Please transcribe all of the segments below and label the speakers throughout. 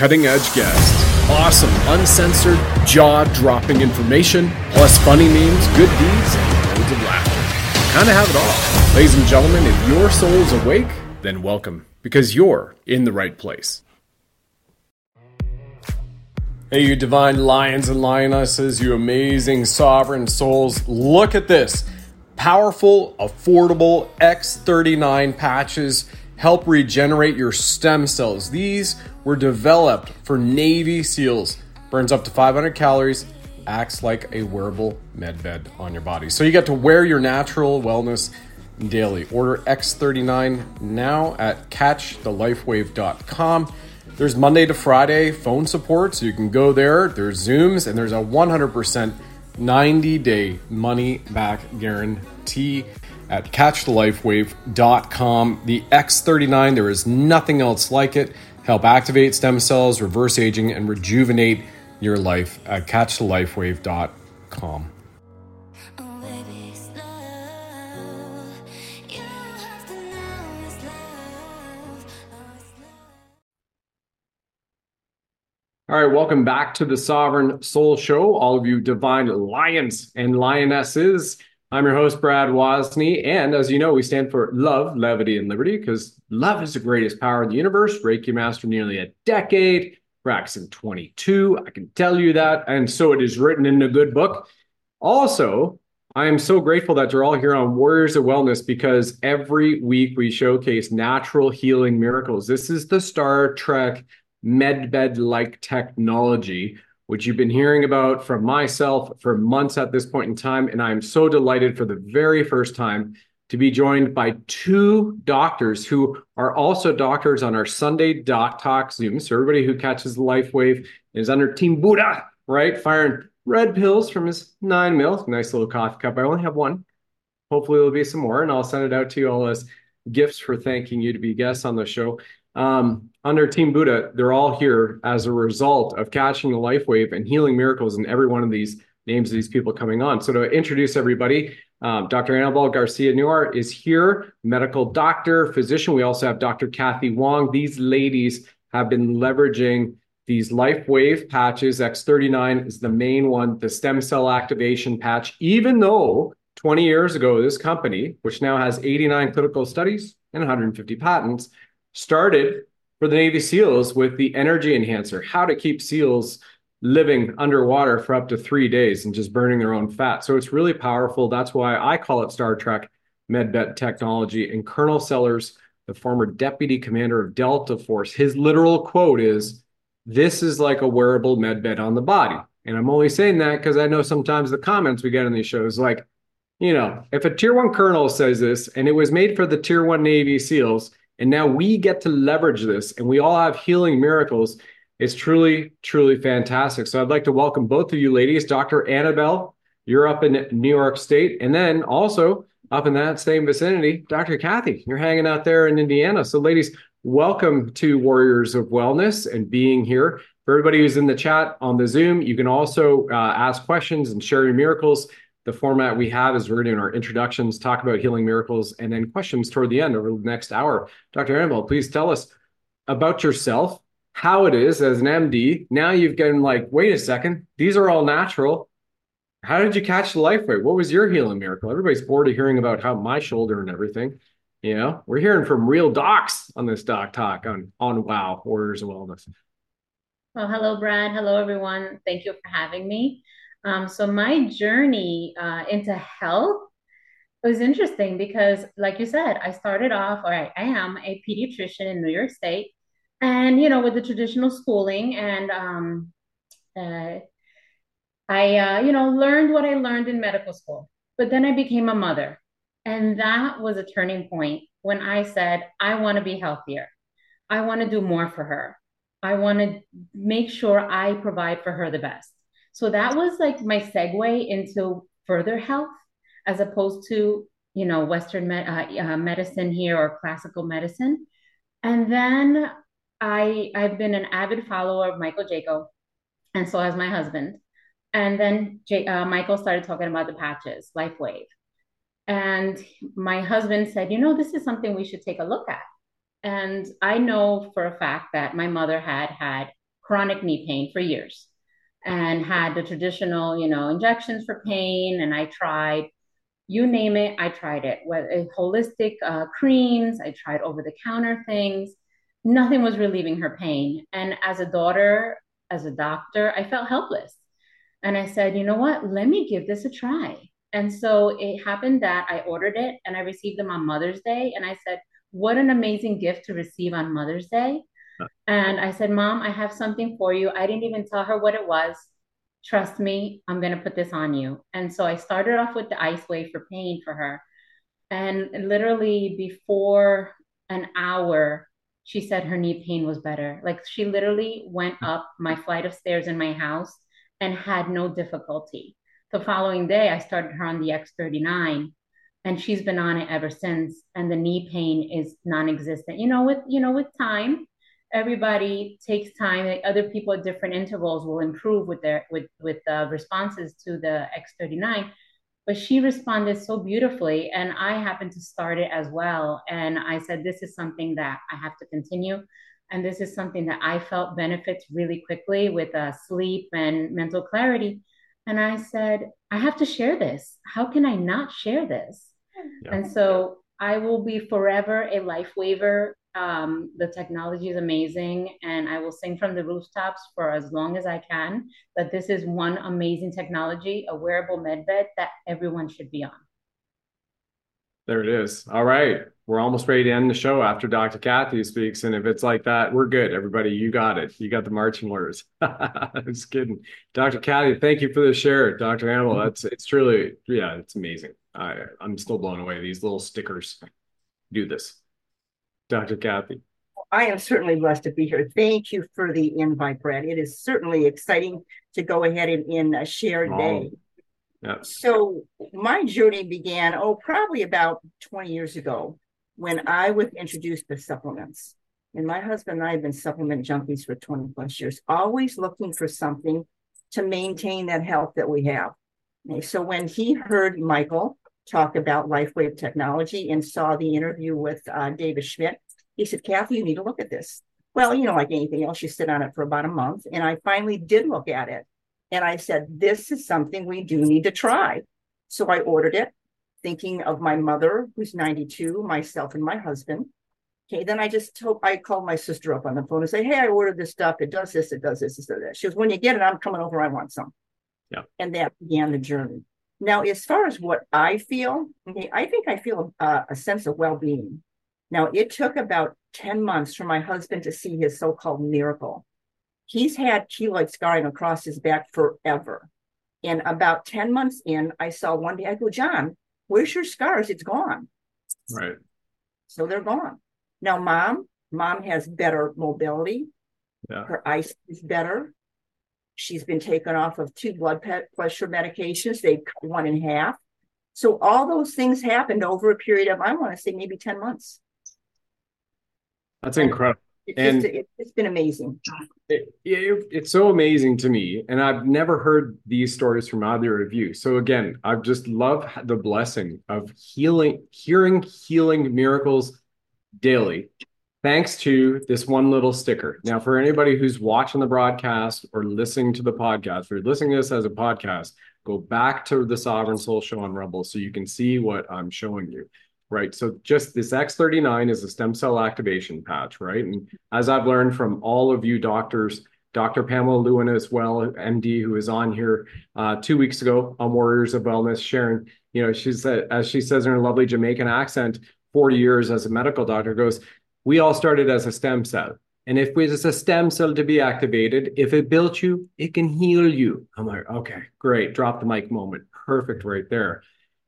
Speaker 1: cutting edge guests, awesome, uncensored, jaw dropping information, plus funny memes, good deeds, and loads of laughter. Kind of have it all. Ladies and gentlemen, if your soul is awake, then welcome, because you're in the right place. Hey, you divine lions and lionesses, you amazing sovereign souls, look at this. Powerful, affordable X39 patches help regenerate your stem cells. These were developed for Navy SEALs. Burns up to 500 calories, acts like a wearable med bed on your body. So you get to wear your natural wellness daily. Order X39 now at catchthelifewave.com. There's Monday to Friday phone support, so you can go there. There's Zooms, and there's a 100% 90 day money back guarantee at catchthelifewave.com. The X39, there is nothing else like it. Help activate stem cells, reverse aging, and rejuvenate your life at catchthelifewave.com. All right, welcome back to the Sovereign Soul Show, all of you divine lions and lionesses. I'm your host, Brad Wozny. And as you know, we stand for love, levity, and liberty because love is the greatest power in the universe. Reiki master nearly a decade, practicing 22. I can tell you that. And so it is written in a good book. Also, I am so grateful that you're all here on Warriors of Wellness because every week we showcase natural healing miracles. This is the Star Trek medbed like technology, which you've been hearing about from myself for months at this point in time. And I'm so delighted for the very first time to be joined by two doctors who are also doctors on our Sunday Doc Talk Zoom. So everybody who catches the life wave is under Team Buddha, right? Firing red pills from his nine mil. Nice little coffee cup. I only have one. Hopefully there'll be some more, and I'll send it out to you all as gifts for thanking you to be guests on the show um, under Team Buddha, they're all here as a result of catching the life wave and healing miracles in every one of these names of these people coming on. So to introduce everybody, um, Dr. Annabell Garcia Nuar is here, medical doctor, physician. We also have Dr. Cathy Wong. These ladies have been leveraging these life wave patches. X39 is the main one, the stem cell activation patch, even though 20 years ago, this company, which now has 89 clinical studies and 150 patents, started for the Navy SEALs with the energy enhancer, how to keep SEALs living underwater for up to three days and just burning their own fat. So it's really powerful. That's why I call it Star Trek MedBed technology. And Colonel Sellers, the former deputy commander of Delta Force, his literal quote is, This is like a wearable medbed on the body. And I'm only saying that because I know sometimes the comments we get on these shows, like, you know, if a tier one colonel says this and it was made for the tier one Navy SEALs, and now we get to leverage this and we all have healing miracles. It's truly, truly fantastic. So I'd like to welcome both of you ladies. Dr. Annabell, you're up in New York State. And then also up in that same vicinity, Dr. Cathy, you're hanging out there in Indiana. So, ladies, welcome to Warriors of Wellness and being here. For everybody who's in the chat on the Zoom, you can also uh, ask questions and share your miracles the format we have is we're doing our introductions, talk about healing miracles, and then questions toward the end over the next hour. Dr. Annabell, please tell us about yourself, how it is as an MD. Now you've gotten like, wait a second, these are all natural. How did you catch the life wave? What was your healing miracle? Everybody's bored of hearing about how my shoulder and everything. You know, we're hearing from real docs on this doc talk on on Wow Warriors of Wellness.
Speaker 2: Well, hello, Brad. Hello, everyone. Thank you for having me. Um, so my journey uh, into health was interesting because, like you said, I started off, or I am a pediatrician in New York State, and you know, with the traditional schooling, and um, uh, I, uh, you know, learned what I learned in medical school. But then I became a mother, and that was a turning point when I said, I want to be healthier. I want to do more for her. I want to make sure I provide for her the best. So that was like my segue into further health as opposed to, you know, Western uh, uh, medicine here or classical medicine. And then I, I've been an avid follower of Michael Jaco, and so has my husband. And then J- uh, Michael started talking about the patches, LifeWave. And my husband said, you know, this is something we should take a look at. And I know for a fact that my mother had had chronic knee pain for years and had the traditional, you know, injections for pain. And I tried, you name it, I tried it. Whether holistic uh, creams, I tried over the counter things. Nothing was relieving her pain. And as a daughter, as a doctor, I felt helpless. And I said, you know what? Let me give this a try. And so it happened that I ordered it and I received them on Mother's Day. And I said, what an amazing gift to receive on Mother's Day. And I said, Mom, I have something for you. I didn't even tell her what it was. Trust me, I'm going to put this on you. And so I started off with the ice wave for pain for her. And literally before an hour, she said her knee pain was better. Like she literally went hmm. up my flight of stairs in my house and had no difficulty. The following day, I started her on the X39 and she's been on it ever since. And the knee pain is non-existent. You know, with you know, with time, everybody takes time. Other people at different intervals will improve with their with with uh, responses to the X39. But she responded so beautifully, and I happened to start it as well. And I said, "This is something that I have to continue." And this is something that I felt benefits really quickly with uh, sleep and mental clarity. And I said, I have to share this. How can I not share this? Yeah. And so I will be forever a LifeWaver um, the technology is amazing, and I will sing from the rooftops for as long as I can that this is one amazing technology, a wearable med bed that everyone should be on.
Speaker 1: There it is. All right. We're almost ready to end the show after Dr. Cathy speaks. And if it's like that, we're good. Everybody, you got it. You got the marching orders. I'm just kidding. Dr. Cathy, thank you for the share. Dr. Annabell, that's it's truly, yeah, it's amazing. I, I'm still blown away. These little stickers do this. Dr. Cathy.
Speaker 3: I am certainly blessed to be here. Thank you for the invite, Brad. It is certainly exciting to go ahead and, and uh, share oh, day. Yeah. So my journey began, oh, probably about 20 years ago when I was introduced to supplements. And my husband and I have been supplement junkies for 20 plus years, always looking for something to maintain that health that we have. Okay, so when he heard Michael talked about LifeWave technology and saw the interview with uh, David Schmidt. He said, Cathy, you need to look at this. Well, you know, like anything else, you sit on it for about a month. And I finally did look at it. And I said, this is something we do need to try. So I ordered it, thinking of my mother, who's 92, myself, and my husband. Okay, then I just told, I called my sister up on the phone and say, Hey, I ordered this stuff. It does this, it does this, it does this. She goes, When you get it, I'm coming over. I want some. Yeah. And that began the journey. Now, as far as what I feel, okay, I think I feel a, a sense of well being. Now, it took about 10 months for my husband to see his so called miracle. He's had keloid scarring across his back forever. And about 10 months in, I saw one day, I go, John, where's your scars? It's gone.
Speaker 1: Right.
Speaker 3: So they're gone. Now, mom, mom has better mobility. Yeah. Her eyes is better. She's been taken off of two blood pressure medications. They've cut one in half. So all those things happened over a period of, I want to say, maybe 10 months.
Speaker 1: That's incredible.
Speaker 3: It's, and just, it's been amazing.
Speaker 1: It, it, it's so amazing to me. And I've never heard these stories from either of you. So again, I just love the blessing of healing, hearing healing miracles daily thanks to this one little sticker. Now, for anybody who's watching the broadcast or listening to the podcast, if you're listening to this as a podcast, go back to the Sovereign Soul Show on Rumble so you can see what I'm showing you. Right. So just this X39 is a stem cell activation patch, right? And as I've learned from all of you doctors, Dr. Pamela Lewin as well, MD, who is on here uh, two weeks ago on Warriors of Wellness, sharing, you know, she said, as she says in her lovely Jamaican accent, 40 years as a medical doctor, goes, we all started as a stem cell. And if it's a stem cell to be activated, if it built you, it can heal you. I'm like, okay, great. Drop the mic moment. Perfect right there.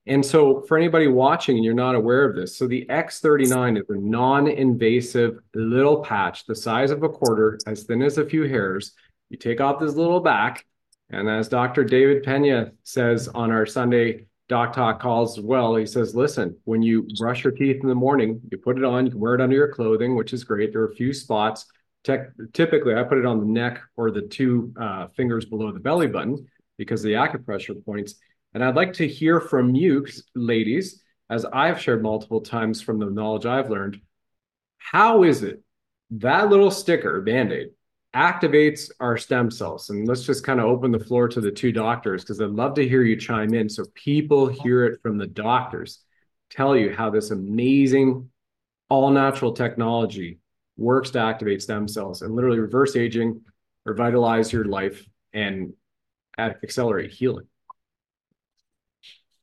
Speaker 1: And so, for anybody watching and you're not aware of this, so the X39 is a non invasive little patch the size of a quarter, as thin as a few hairs. You take off this little back. And as Dr. David Pena says on our Sunday Doc Talk calls as well. He says, listen, when you brush your teeth in the morning, you put it on, you can wear it under your clothing, which is great. There are a few spots. typically, I put it on the neck or the two uh, fingers below the belly button because of the acupressure points. And I'd like to hear from you, ladies, as I've shared multiple times from the knowledge I've learned. How is it that little sticker, Band Aid, activates our stem cells. And let's just kind of open the floor to the two doctors because I'd love to hear you chime in so people hear it from the doctors tell you how this amazing all natural technology works to activate stem cells and literally reverse aging, revitalize your life, and accelerate healing.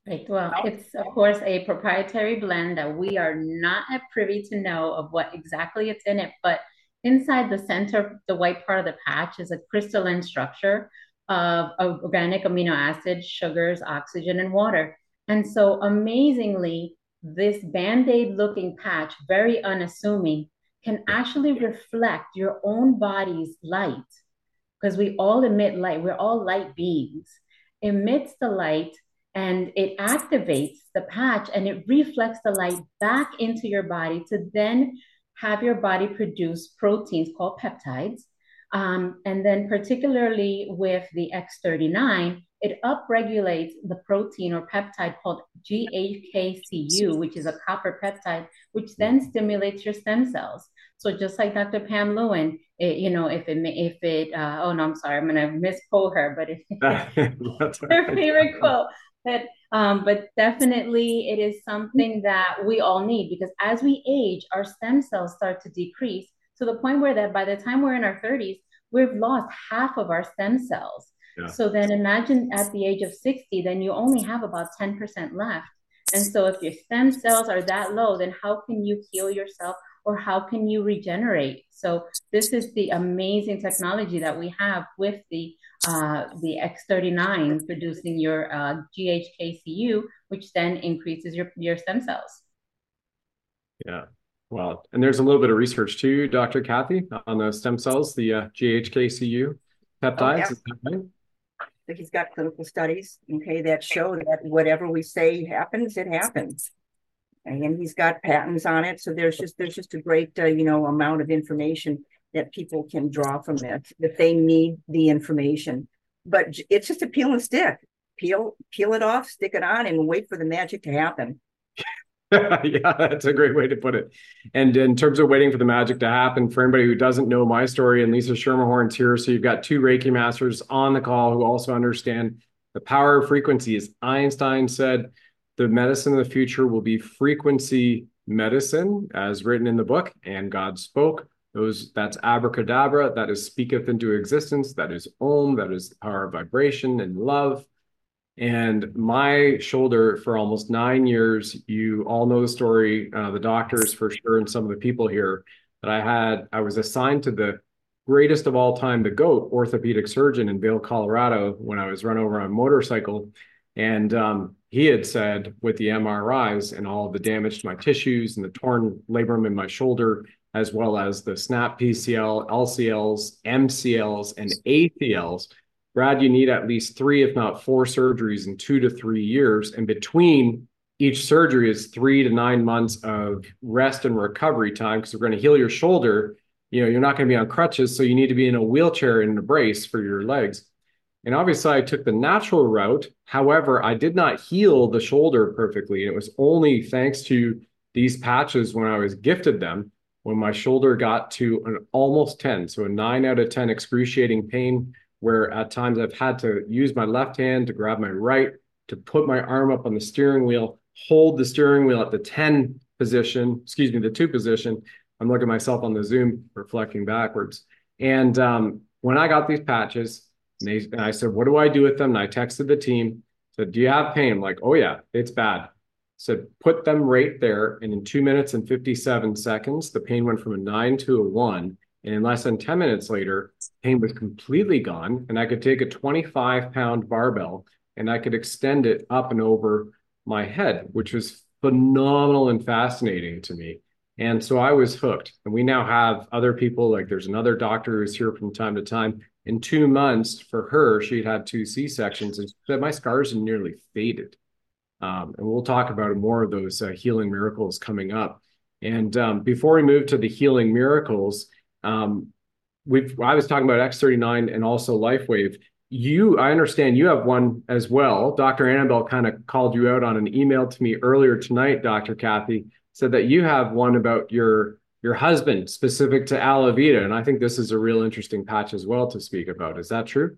Speaker 2: Right. Well, it's of course a proprietary blend that we are not privy to know of what exactly it's in it, but inside the center, the white part of the patch is a crystalline structure of, of organic amino acids, sugars, oxygen, and water. And so amazingly, this band-aid looking patch, very unassuming, can actually reflect your own body's light because we all emit light. We're all light beings. Emits the light and it activates the patch and it reflects the light back into your body to then have your body produce proteins called peptides. Um, and then, particularly with the X39, it upregulates the protein or peptide called GHKCU, which is a copper peptide, which then stimulates your stem cells. So just like Dr. Pam Lewin, it, you know, if it if it uh, oh no, I'm sorry, I'm gonna misquote her, but if her favorite quote. But um, but definitely it is something that we all need because as we age, our stem cells start to decrease to the point where that by the time we're in our 30s, we've lost half of our stem cells. So then imagine at the age of 60, then you only have about 10% left. And so if your stem cells are that low, then how can you heal yourself or how can you regenerate? So this is the amazing technology that we have with the uh, the X39 producing your uh, GHKCU, which then increases your, your stem cells.
Speaker 1: Yeah. Wow. And there's a little bit of research too, Dr. Cathy, on the stem cells, the uh, GHKCU peptides. Oh, yeah
Speaker 3: he's got clinical studies, okay, that show that whatever we say happens, it happens. And he's got patents on it. So there's just there's just a great uh, you know amount of information that people can draw from it, that they need the information. But it's just a peel and stick. Peel peel it off, stick it on, and wait for the magic to happen.
Speaker 1: yeah, that's a great way to put it. And in terms of waiting for the magic to happen, for anybody who doesn't know my story, and Lisa Schermerhorn's here, so you've got two Reiki masters on the call who also understand the power of frequencies. Einstein said, the medicine of the future will be frequency medicine, as written in the book, and God spoke. Those that's abracadabra, that is speaketh into existence, that is om, that is of vibration and love. And my shoulder for almost nine years, you all know the story, uh, the doctors for sure, and some of the people here that I had, I was assigned to the greatest of all time, the GOAT orthopedic surgeon in Vail, Colorado, when I was run over on a motorcycle. And um, he had said with the MRIs and all the damage to my tissues and the torn labrum in my shoulder, as well as the SNAP PCL, LCLs, MCLs, and ACLs, Brad, you need at least three, if not four surgeries in two to three years. And between each surgery is three to nine months of rest and recovery time because we're going to heal your shoulder. You know, you're not going to be on crutches. So you need to be in a wheelchair and a brace for your legs. And obviously, I took the natural route. However, I did not heal the shoulder perfectly. And it was only thanks to these patches when I was gifted them when my shoulder got to an almost 10. So a nine out of 10 excruciating pain where at times I've had to use my left hand to grab my right, to put my arm up on the steering wheel, hold the steering wheel at the 10 position, excuse me, the two position. I'm looking myself on the Zoom reflecting backwards. And um, when I got these patches, and, they, and I said, What do I do with them? And I texted the team, said, Do you have pain? I'm like, oh, yeah, it's bad. Said, Put them right there. And in two minutes and 57 seconds, the pain went from a nine to a one. And in less than 10 minutes later, pain was completely gone. And I could take a 25 pound barbell and I could extend it up and over my head, which was phenomenal and fascinating to me. And so I was hooked. And we now have other people, like there's another doctor who's here from time to time. In two months for her, she'd had two C sections and she said, My scars had nearly faded. Um, and we'll talk about more of those uh, healing miracles coming up. And um, before we move to the healing miracles, um, we've I was talking about X39 and also LifeWave. You, I understand you have one as well. Dr. Annabell kind of called you out on an email to me earlier tonight, Dr. Cathy, said that you have one about your your husband specific to Alavida. And I think this is a real interesting patch as well to speak about. Is that true?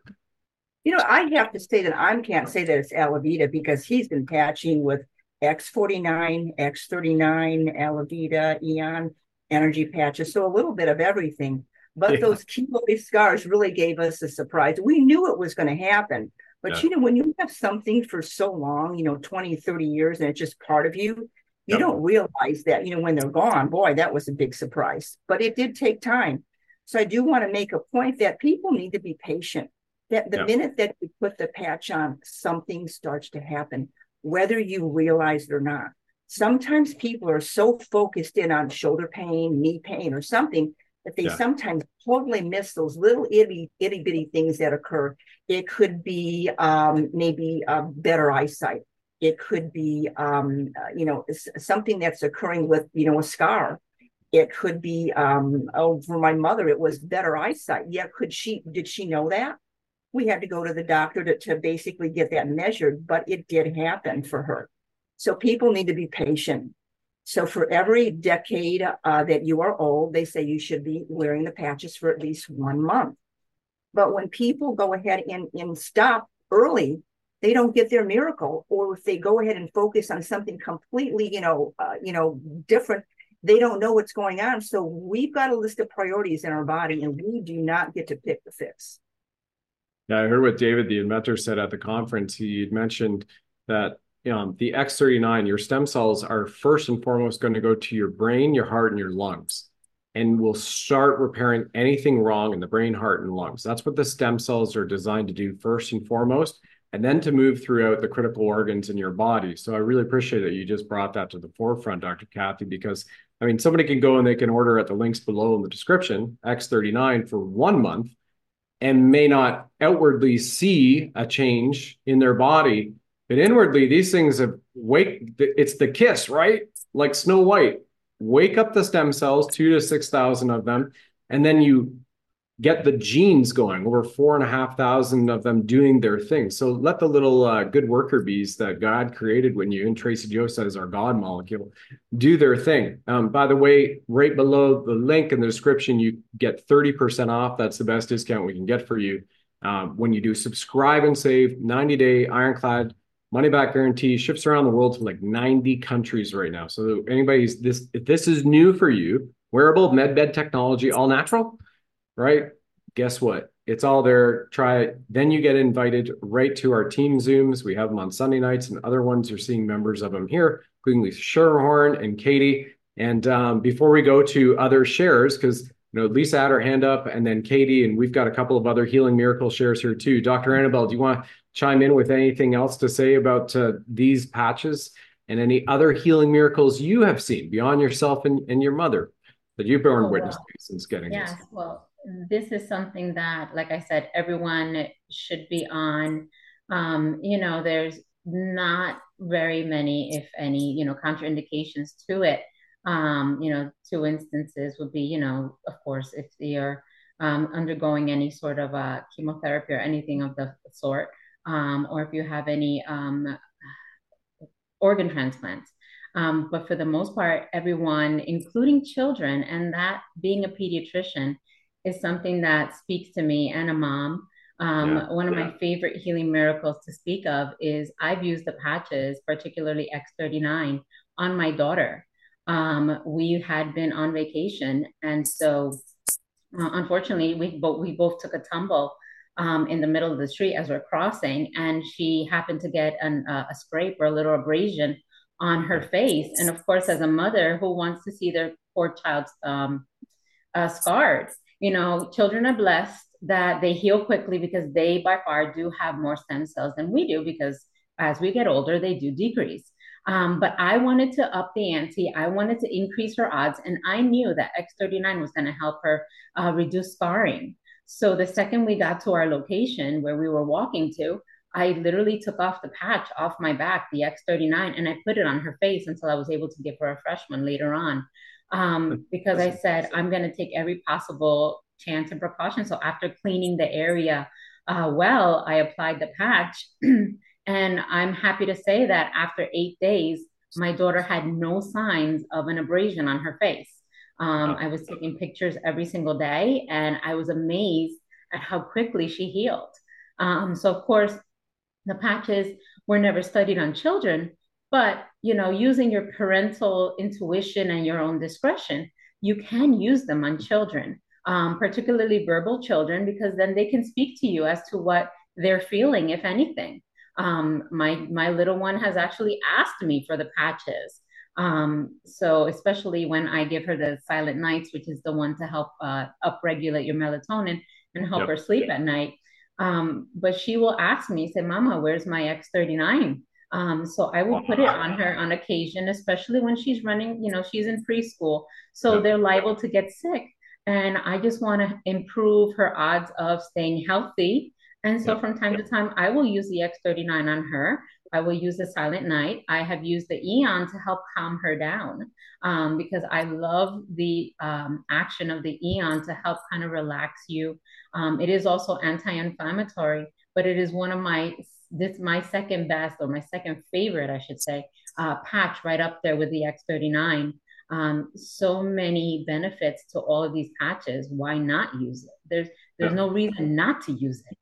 Speaker 3: You know, I have to say that I can't say that it's Alavida because he's been patching with X49, X39, Alavida, Aeon energy patches. So a little bit of everything. But yeah. those keloid scars really gave us a surprise. We knew it was going to happen. But yeah. you know, when you have something for so long, you know, 20, 30 years, and it's just part of you, you don't realize that, you know, when they're gone, boy, that was a big surprise. But it did take time. So I do want to make a point that people need to be patient. That the minute that you put the patch on, something starts to happen, whether you realize it or not. Sometimes people are so focused in on shoulder pain, knee pain, or something that they yeah. sometimes totally miss those little itty, itty bitty things that occur. It could be um, maybe uh, better eyesight. It could be, um, uh, you know, something that's occurring with, you know, a scar. It could be, um, oh, for my mother, it was better eyesight. Yeah, could she, did she know that? We had to go to the doctor to, to basically get that measured, but it did happen for her. So people need to be patient. So for every decade uh, that you are old, they say you should be wearing the patches for at least one month. But when people go ahead and, and stop early, they don't get their miracle or if they go ahead and focus on something completely you know uh, you know different they don't know what's going on. So we've got a list of priorities in our body and we do not get to pick the fix.
Speaker 1: Yeah i heard what david the inventor said at the conference. He mentioned that um, the x39 your stem cells are first and foremost going to go to your brain your heart and your lungs and will start repairing anything wrong in the brain heart and lungs. That's what the stem cells are designed to do first and foremost and then to move throughout the critical organs in your body. So I really appreciate that you just brought that to the forefront, Dr. Cathy, because I mean, somebody can go and they can order at the links below in the description, X39 for one month, and may not outwardly see a change in their body. But inwardly, these things have wake, it's the kiss, right? Like Snow White, wake up the stem cells, two to 6,000 of them, and then you get the genes going over four and a half thousand of them doing their thing. So let the little uh, good worker bees that god created when you and tracy joe says our god molecule do their thing. Um, by the way right below the link in the description you get 30% off. That's the best discount we can get for you um, when you do subscribe and save 90 day ironclad money back guarantee. Ships around the world to like 90 countries right now. So anybody's this if this is new for you wearable med bed technology all natural right? Guess what? It's all there. Try it. Then you get invited right to our team Zooms. We have them on Sunday nights and other ones. You're seeing members of them here, including Lisa Schermerhorn and Katy. And um, before we go to other shares, because you know Lisa had her hand up, and then Katy, and we've got a couple of other healing miracle shares here too. Dr. Annabell, do you want to chime in with anything else to say about uh, these patches and any other healing miracles you have seen beyond yourself and, and your mother that you've borne oh, witness well, to since getting
Speaker 2: yes,
Speaker 1: this?
Speaker 2: well, this is something that, like I said, everyone should be on. Um, you know, there's not very many, if any, you know, contraindications to it. Um, you know, two instances would be, you know, of course, if you're um, undergoing any sort of uh, chemotherapy or anything of the sort, um, or if you have any um, organ transplants. Um, but for the most part, everyone, including children, and that being a pediatrician, is something that speaks to me and a mom. Um, yeah, one of yeah. my favorite healing miracles to speak of is I've used the patches, particularly X39, on my daughter. Um, we had been on vacation, and so uh, unfortunately, we both we both took a tumble um, in the middle of the street as we're crossing, and she happened to get an, uh, a scrape or a little abrasion on her face. And of course, as a mother who wants to see their poor child's um, uh, scarred, you know, children are blessed that they heal quickly because they by far do have more stem cells than we do because as we get older, they do decrease. Um, but I wanted to up the ante. I wanted to increase her odds, and I knew that X39 was going to help her uh, reduce scarring. So the second we got to our location where we were walking to, I literally took off the patch off my back, the X39, and I put it on her face until I was able to give her a fresh one later on um, because I said I'm going to take every possible chance and precaution. So after cleaning the area uh, well, I applied the patch, and I'm happy to say that after eight days, my daughter had no signs of an abrasion on her face. Um, I was taking pictures every single day, and I was amazed at how quickly she healed. Um, so, of course, the patches were never studied on children, but you know, using your parental intuition and your own discretion, you can use them on children, um, particularly verbal children, because then they can speak to you as to what they're feeling, if anything. Um, my my little one has actually asked me for the patches. Um, so especially when I give her the silent nights, which is the one to help uh, upregulate your melatonin and help yep. her sleep at night. Um, but she will ask me, say, Mama, where's my X39? Um, so I will put it on her on occasion, especially when she's running, you know, she's in preschool. So they're liable to get sick. And I just want to improve her odds of staying healthy. And so from time to time, I will use the X39 on her. I will use the Silent Night. I have used the Aeon to help calm her down um, because I love the um, action of the Aeon to help kind of relax you. Um, it is also anti-inflammatory, but it is one of my this my second best or my second favorite, I should say, uh, patch right up there with the X39. Um, so many benefits to all of these patches. Why not use it? There's there's yeah. no reason not to use it.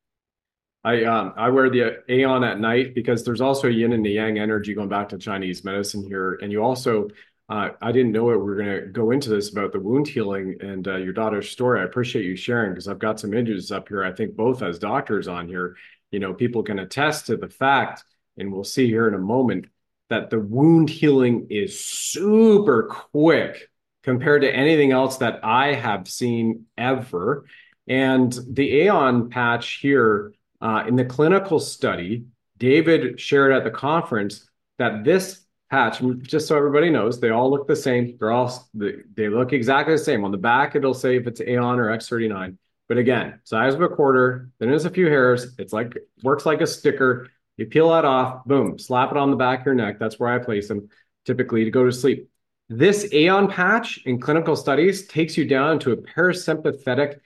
Speaker 1: I um I wear the Aeon at night because there's also yin and yang energy going back to Chinese medicine here, and you also uh, I didn't know it. We are going to go into this about the wound healing and uh, your daughter's story. I appreciate you sharing because I've got some images up here. I think both as doctors on here, you know, people can attest to the fact, and we'll see here in a moment that the wound healing is super quick compared to anything else that I have seen ever. And the Aeon patch here uh, in the clinical study, David shared at the conference that this patch, just so everybody knows, they all look the same. They're all they, look exactly the same. On the back, it'll say if it's Aeon or X39. But again, size of a quarter, then there's a few hairs. It's like works like a sticker. You peel that off, boom, slap it on the back of your neck. That's where I place them typically to go to sleep. This Aeon patch in clinical studies takes you down to a parasympathetic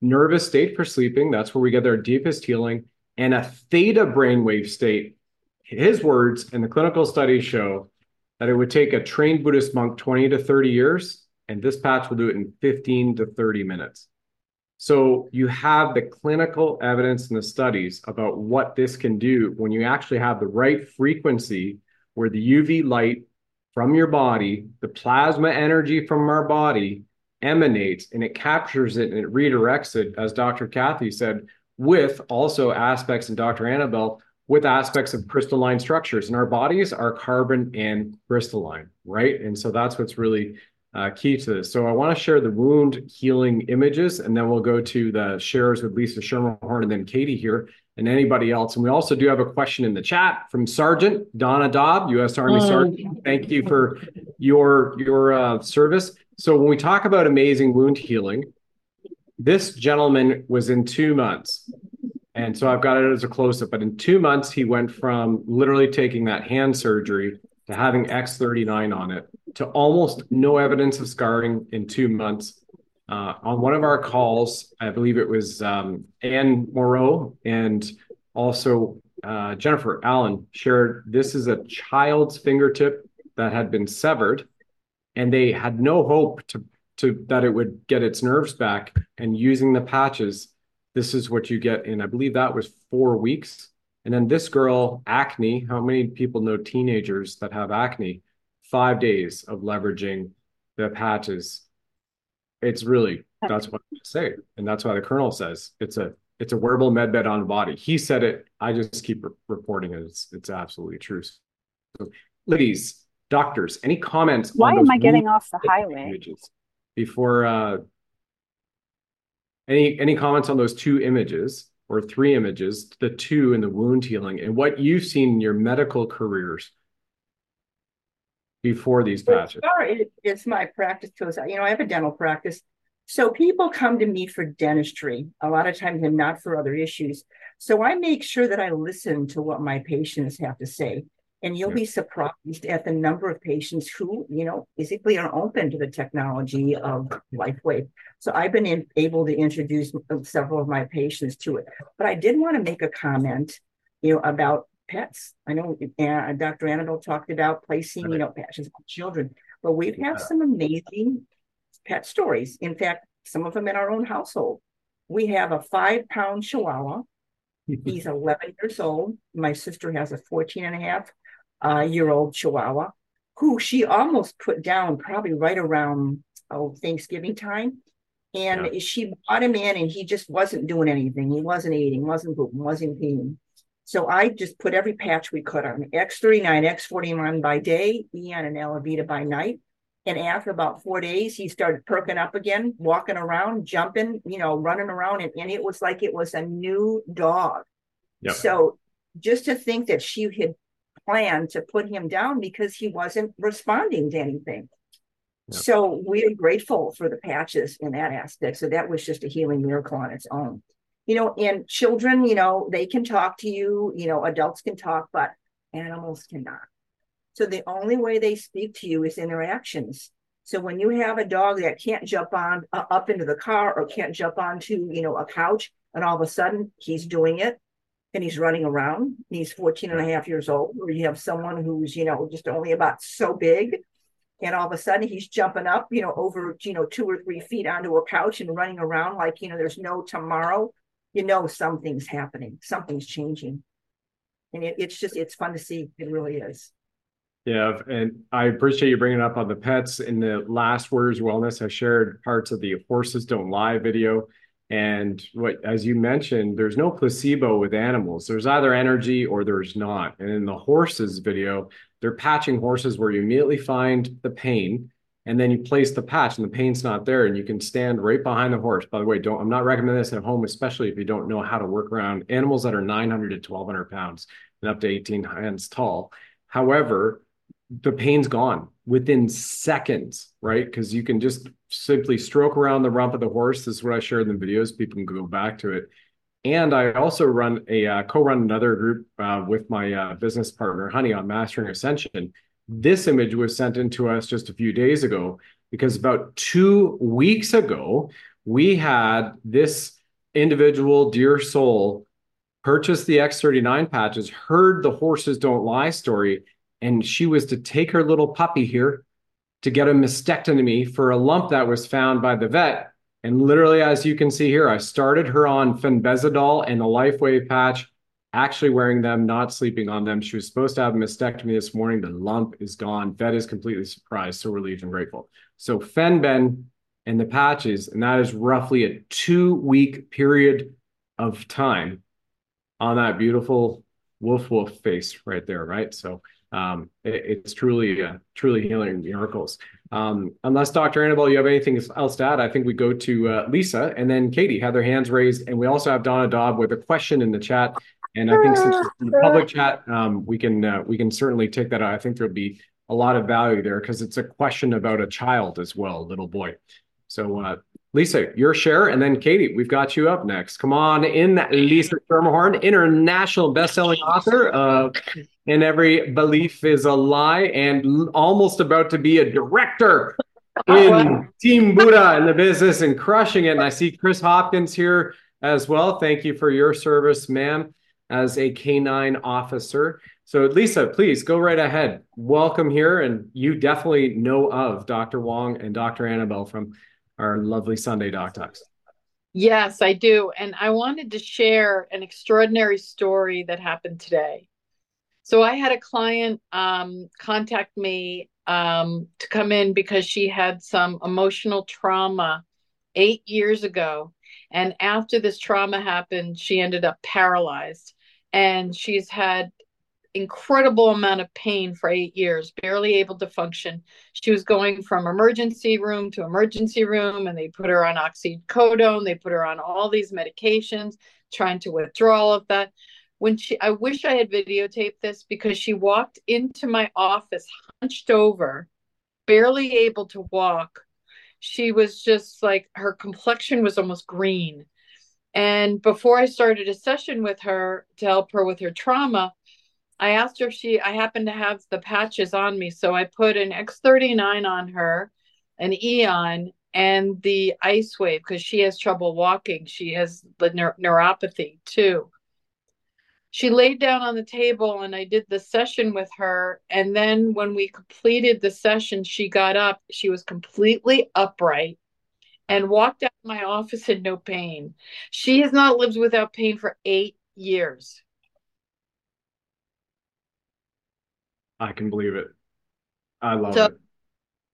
Speaker 1: nervous state for sleeping. That's where we get our deepest healing, and a theta brainwave state. His words and the clinical studies show that it would take a trained Buddhist monk 20 to 30 years, and this patch will do it in 15 to 30 minutes. So you have the clinical evidence and the studies about what this can do when you actually have the right frequency where the UV light from your body, the plasma energy from our body emanates and it captures it and it redirects it, as Dr. Cathy said, with also aspects, and Dr. Annabell, with aspects of crystalline structures. And our bodies are carbon and crystalline, right? And so that's what's really uh, key to this. So I want to share the wound healing images, and then we'll go to the shares with Lisa Schermerhorn and then Katy here and anybody else. And we also do have a question in the chat from Sergeant Donna Dobb, U.S. Army Sergeant. Thank you for your your uh, service. So when we talk about amazing wound healing, this gentleman was in two months. And so I've got it as a close up, but in two months, he went from literally taking that hand surgery to having X39 on it to almost no evidence of scarring in two months. Uh, on one of our calls, I believe it was um, Anne Moreau and also uh, Jennifer Allen shared this is a child's fingertip that had been severed and they had no hope to to that it would get its nerves back and using the patches this is what you get in i believe that was four weeks and then this girl acne how many people know teenagers that have acne? Five days of leveraging the patches. It's really that's what i say. And that's why the colonel says it's a it's a wearable med bed on the body. He said it. I just keep re- reporting it. It's it's absolutely true. So ladies Doctors, any comments?
Speaker 4: Why am I getting off the highway?
Speaker 1: Images? Before uh, any any comments on those two images or three images, the two in the wound healing, and what you've seen in your medical careers before these patches?
Speaker 3: It, it's my practice because you know I have a dental practice, so people come to me for dentistry a lot of times and not for other issues. So I make sure that I listen to what my patients have to say. And you'll be surprised at the number of patients who, you know, basically are open to the technology of LifeWave. So I've been in, able to introduce several of my patients to it. But I did want to make a comment, you know, about pets. I know uh, Dr. Annabell talked about placing, you know, patches on children, but we've had some amazing pet stories. In fact, some of them in our own household. We have a five pound chihuahua. He's 11 years old. My sister has a 14 and a half uh, year old chihuahua who she almost put down probably right around oh, Thanksgiving time. And yeah. she brought him in and he just wasn't doing anything. He wasn't eating, wasn't pooping, wasn't peeing. So I just put every patch we could on X39, X41 by day, Aeon and Alavida by night. And after about four days, he started perking up again, walking around, jumping, you know, running around. And, and it was like it was a new dog. Yep. So just to think that she had planned to put him down because he wasn't responding to anything. Yep. So we are grateful for the patches in that aspect. So that was just a healing miracle on its own you know, and children, you know, they can talk to you, you know, adults can talk, but animals cannot. So the only way they speak to you is interactions. So when you have a dog that can't jump on uh, up into the car or can't jump onto, you know, a couch, and all of a sudden he's doing it and he's running around, he's 14 and a half years old, or you have someone who's, you know, just only about so big. And all of a sudden he's jumping up, you know, over, you know, two or three feet onto a couch and running around like, you know, there's no tomorrow you know something's happening, something's changing. And it, it's just, it's fun to see. It really is.
Speaker 1: Yeah, and I appreciate you bringing up on the pets. In the last Warriors Wellness, I shared parts of the Horses Don't Lie video. And what, as you mentioned, there's no placebo with animals. There's either energy or there's not. And in the horses video, they're patching horses where you immediately find the pain and then you place the patch and the pain's not there and you can stand right behind the horse by the way don't i'm not recommending this at home especially if you don't know how to work around animals that are 900 to 1200 pounds and up to 18 hands tall however the pain's gone within seconds right? Because you can just simply stroke around the rump of the horse this is what i shared in the videos people can go back to it. And I also run a uh, co-run another group uh, with my uh, business partner Honey on Mastering Ascension, this image was sent in to us just a few days ago because about two weeks ago, we had this individual, dear soul, purchase the X39 patches, heard the horses don't lie story, and she was to take her little puppy here to get a mastectomy for a lump that was found by the vet. And literally, as you can see here, I started her on fenbendazole and a LifeWave patch actually wearing them, not sleeping on them. She was supposed to have a mastectomy this morning. The lump is gone. Vet is completely surprised, so relieved and grateful. So Fenben and the patches, and that is roughly a two week period of time on that beautiful wolf wolf face right there, right? So um, it, it's truly, uh, truly healing miracles. Um, unless Dr. Annabell, you have anything else to add, I think we go to uh, Lisa and then Katy had their hands raised, and we also have Donna Dobb with a question in the chat. And I think since in the public chat, um, we can uh, we can certainly take that out. I think there'll be a lot of value there because it's a question about a child as well, little boy. So uh, Lisa, your share, and then Katy, we've got you up next. Come on in, Lisa Schermerhorn, international best-selling author of "And Every Belief Is a Lie," and almost about to be a director oh, in Team Buddha in the business and crushing it. And I see Kris Hopkins here as well. Thank you for your service, ma'am as a canine officer. So, Lisa, please go right ahead. Welcome here. And you definitely know of Dr. Wong and Dr. Annabell from our lovely Sunday Doc Talks.
Speaker 5: Yes, I do. And I wanted to share an extraordinary story that happened today. So, I had a client um, contact me um, to come in because she had some emotional trauma eight years ago. And after this trauma happened, she ended up paralyzed and she's had incredible amount of pain for eight years, barely able to function. She was going from emergency room to emergency room, and they put her on oxycodone. They put her on all these medications, trying to withdraw all of that. When she, I wish I had videotaped this because she walked into my office hunched over, barely able to walk. She was just like her complexion was almost green and before I started a session with her to help her with her trauma, I asked her if she, I happened to have the patches on me. So I put an X39 on her, an Aeon, and the Ice Wave because she has trouble walking. She has the neur- neuropathy too. She laid down on the table and I did the session with her. And then when we completed the session, she got up. She was completely upright and walked out of my office in no pain. She has not lived without pain for eight years.
Speaker 1: I can believe it. I love
Speaker 5: so,
Speaker 1: it.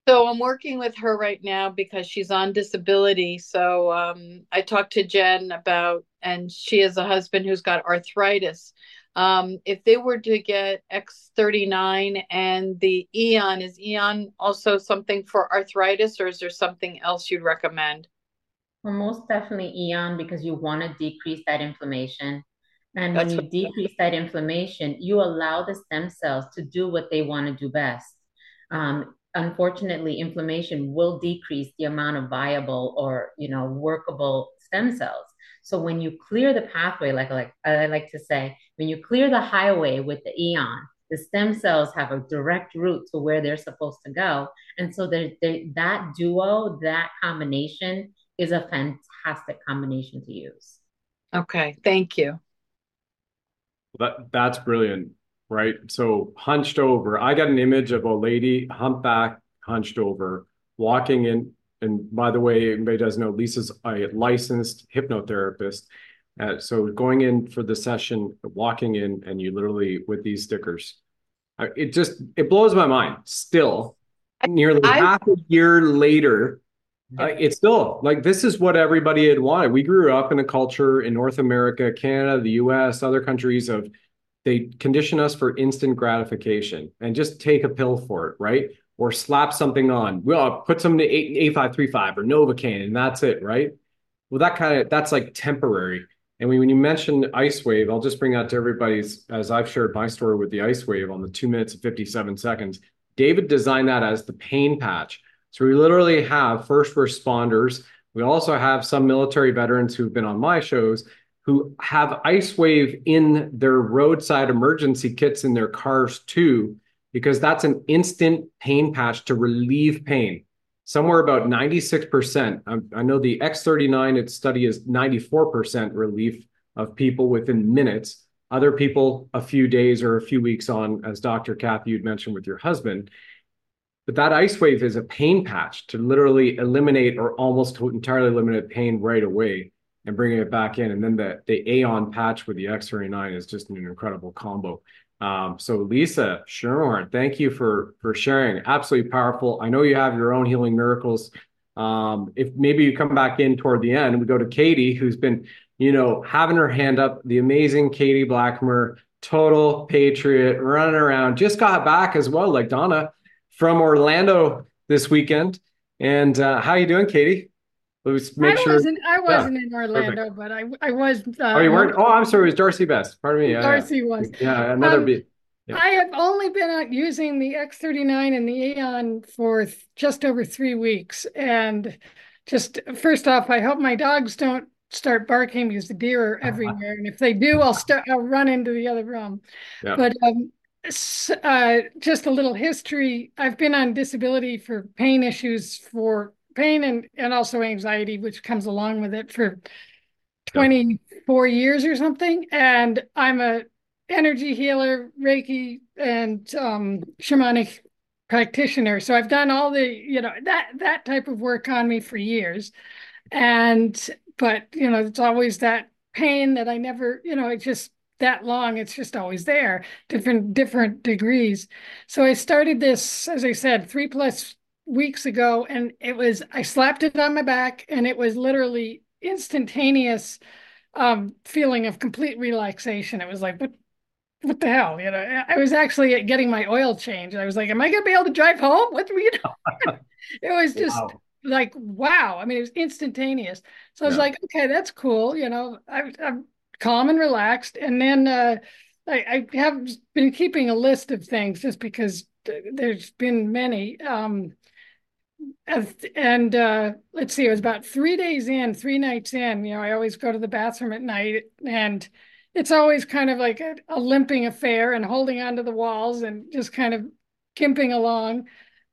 Speaker 5: So I'm working with her right now because she's on disability. So um, I talked to Jen about, and she has a husband who's got arthritis. Um, if they were to get X39 and the Aeon, is Aeon also something for arthritis, or is there something else you'd recommend?
Speaker 2: Well, most definitely Aeon because you want to decrease that inflammation. And That's when you decrease that inflammation, you allow the stem cells to do what they want to do best. Um, unfortunately, inflammation will decrease the amount of viable or you know workable stem cells. So when you clear the pathway, like like I like to say, when you clear the highway with the Aeon, the stem cells have a direct route to where they're supposed to go, and so they're, they're, that duo, that combination, is a fantastic combination to use.
Speaker 5: Okay, thank you.
Speaker 1: That that's brilliant right? So hunched over. I got an image of a lady humpback, hunched over, walking in. And by the way, anybody does know Lisa's a licensed hypnotherapist. Uh, so going in for the session, walking in, and you literally with these stickers, it just it blows my mind. Still, nearly I, half a year later, uh, it's still like this is what everybody had wanted. We grew up in a culture in North America, Canada, the U.S., other countries of they condition us for instant gratification and just take a pill for it, right? Or slap something on. Well, put some A535 or Novocaine, and that's it, right? Well, that kind of that's like temporary. And when you mentioned Ice Wave, I'll just bring out to everybody's as I've shared my story with the Ice Wave on the two minutes and 57 seconds. David designed that as the pain patch. So we literally have first responders. We also have some military veterans who've been on my shows who have Ice Wave in their roadside emergency kits in their cars too, because that's an instant pain patch to relieve pain. Somewhere about 96%. I, um, I know the X39 its study is 94% relief of people within minutes. Other people, a few days or a few weeks on, as Dr. Cathy you'd mentioned with your husband. But that ice wave is a pain patch to literally eliminate or almost entirely eliminate pain right away and bringing it back in. And then the the Aeon patch with the X39 is just an incredible combo. Um, so Lisa Schermerhorn, thank you for for sharing. Absolutely powerful. I know you have your own healing miracles. Um, if maybe you come back in toward the end, we go to Katy, who's been, you know, having her hand up, the amazing Katy Blackmer, total patriot, running around, just got back as well, like Donna from Orlando this weekend. And uh, how you doing, Katy?
Speaker 6: Let's make I sure. Wasn't, I wasn't yeah, in Orlando, perfect. but I I was.
Speaker 1: Uh, oh, you weren't? Oh, I'm sorry. It was Darcy Best. Pardon me.
Speaker 6: Yeah, Darcy yeah. was.
Speaker 1: Yeah, another um, beat.
Speaker 6: Yeah. I have only been using the X39 and the Aeon for th- just over three weeks. And just first off, I hope my dogs don't start barking because the deer are everywhere. And if they do, I'll start, I'll run into the other room. Yeah. But um, uh, just a little history. I've been on disability for pain issues for pain and, and also anxiety, which comes along with it for 24 years or something. And I'm a energy healer, Reiki, and um, shamanic practitioner. So I've done all the, you know, that that type of work on me for years. And but you know, it's always that pain that I never, you know, it's just that long it's just always there different different degrees so i started this as i said three plus weeks ago and it was I slapped it on my back and it was literally instantaneous um, feeling of complete relaxation. It was like, what what the hell? You know, I was actually getting my oil change. I was like, am I gonna be able to drive home? What you know? it was just wow. like wow. I mean, it was instantaneous. So I was yeah. like, okay, that's cool. You know, I, I'm calm and relaxed. And then uh, I, I have been keeping a list of things just because there's been many. Um, and uh, let's see, it was about three days in, three nights in. You know, I always go to the bathroom at night, and it's always kind of like a, a limping affair and holding onto the walls and just kind of kimping along.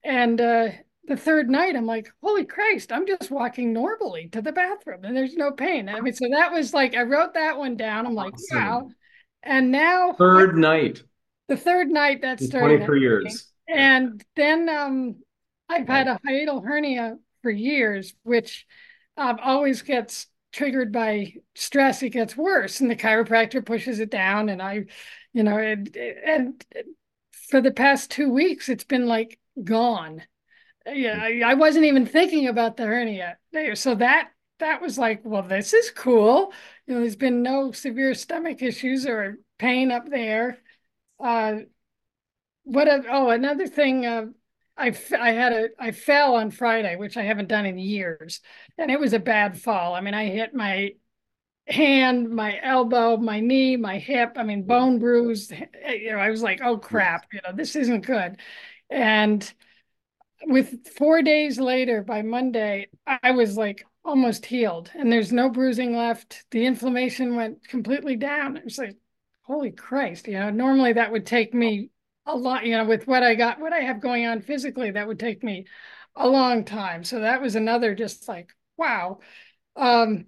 Speaker 6: And uh, the third night, I'm like, holy Christ, I'm just walking normally to the bathroom and there's no pain. I mean, so that was like, I wrote that one down. I'm like, awesome. wow. And now
Speaker 1: third night.
Speaker 6: The third night that started.
Speaker 1: 23 years.
Speaker 6: And then um, I've had a hiatal hernia for years, which um, always gets triggered by stress. It gets worse, and the chiropractor pushes it down. And I, you know, and, and for the past two weeks, it's been like gone. Yeah, I, I wasn't even thinking about the hernia. So that that was like, well, this is cool. You know, there's been no severe stomach issues or pain up there. Uh, what? A, oh, another thing. Uh, I I had a I fell on Friday, which I haven't done in years, and it was a bad fall. I mean, I hit my hand, my elbow, my knee, my hip. I mean, bone bruised. Eh, you know, I was like, oh crap, you know, this isn't good. And with four days later, by Monday, I was like almost healed, and there's no bruising left. The inflammation went completely down. It was like, holy Christ, you know, normally that would take me a lot, you know, with what I got, what I have going on physically, that would take me a long time. So that was another just like, wow. Um,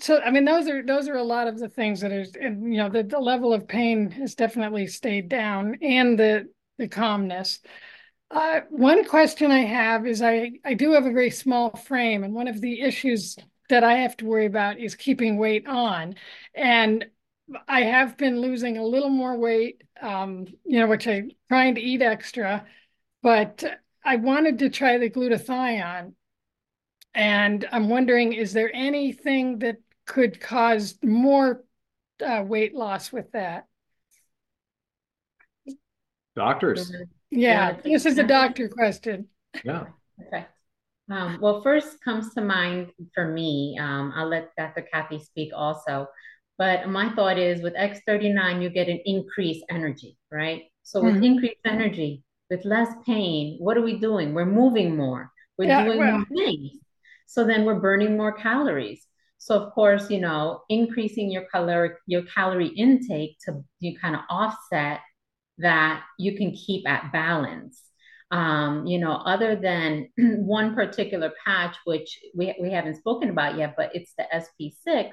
Speaker 6: so I mean, those are those are a lot of the things that is, and you know, the, the level of pain has definitely stayed down, and the the calmness. Uh, one question I have is I I do have a very small frame, and one of the issues that I have to worry about is keeping weight on, and I have been losing a little more weight, um, you know, which I'm trying to eat extra, but I wanted to try the glutathione. And I'm wondering, is there anything that could cause more uh, weight loss with that?
Speaker 1: Doctors.
Speaker 6: Yeah, yeah this is a doctor question.
Speaker 1: Yeah.
Speaker 2: Okay. Um, well, first comes to mind for me, um, I'll let Dr. Cathy speak also. But my thought is with X39, you get an increased energy, right? So with mm-hmm. increased energy, with less pain, what are we doing? We're moving more. We're yeah, doing well. more things. So then we're burning more calories. So of course, you know, increasing your caloric your calorie intake to you kind of offset that you can keep at balance. Um, you know, other than one particular patch, which we, we haven't spoken about yet, but it's the SP6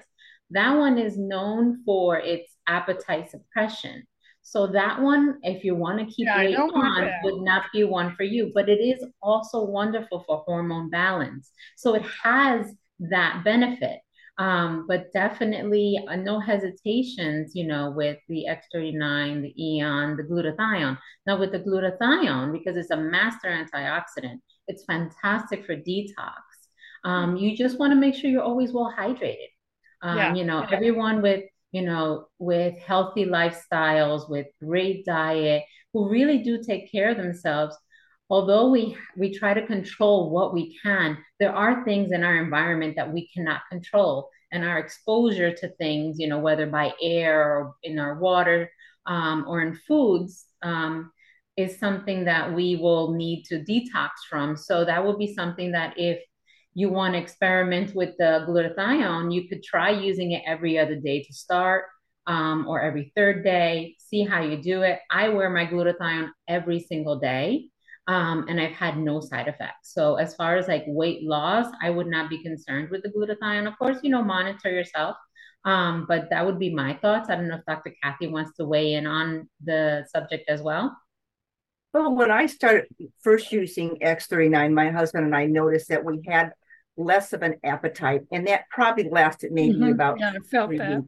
Speaker 2: that one is known for its appetite suppression. So that one, if you want to keep yeah, weight on, would not be one for you. But it is also wonderful for hormone balance. So it has that benefit. Um, but definitely uh, no hesitations, you know, with the X39, the Aeon, the glutathione. Now with the glutathione, because it's a master antioxidant, it's fantastic for detox. Um, you just want to make sure you're always well hydrated. Um, yeah. You know, everyone with you know with healthy lifestyles, with great diet, who really do take care of themselves. Although we we try to control what we can, there are things in our environment that we cannot control, and our exposure to things, you know, whether by air or in our water um, or in foods, um, is something that we will need to detox from. So that will be something that if you want to experiment with the glutathione, you could try using it every other day to start um, or every third day, see how you do it. I wear my glutathione every single day. Um, and I've had no side effects. So as far as like weight loss, I would not be concerned with the glutathione. Of course, you know, monitor yourself. Um, but that would be my thoughts. I don't know if Dr. Cathy wants to weigh in on the subject as well.
Speaker 3: Well, when I started first using X39, my husband and I noticed that we had less of an appetite, and that probably lasted maybe mm-hmm. about
Speaker 6: yeah, felt that.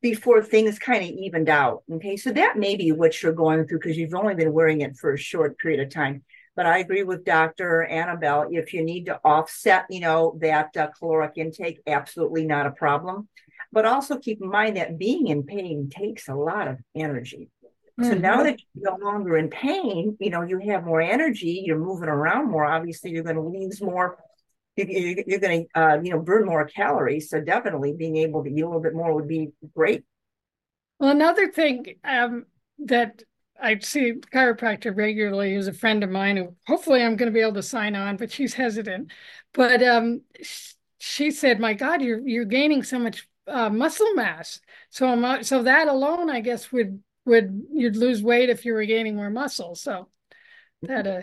Speaker 3: before things kind of evened out. Okay, so that may be what you're going through because you've only been wearing it for a short period of time. But I agree with Dr. Annabell. If you need to offset, you know, that uh, caloric intake, absolutely not a problem. But also keep in mind that being in pain takes a lot of energy. Mm-hmm. So now that you're no longer in pain, you know, you have more energy, you're moving around more. Obviously, you're going to lose more you're going to uh, you know burn more calories so definitely being able to eat a little bit more would be great.
Speaker 6: Well another thing um, that i see chiropractor regularly is a friend of mine who hopefully i'm going to be able to sign on but she's hesitant. But um, she said my god you're you're gaining so much uh, muscle mass. So I'm, so that alone i guess would would you'd lose weight if you were gaining more muscle. So that uh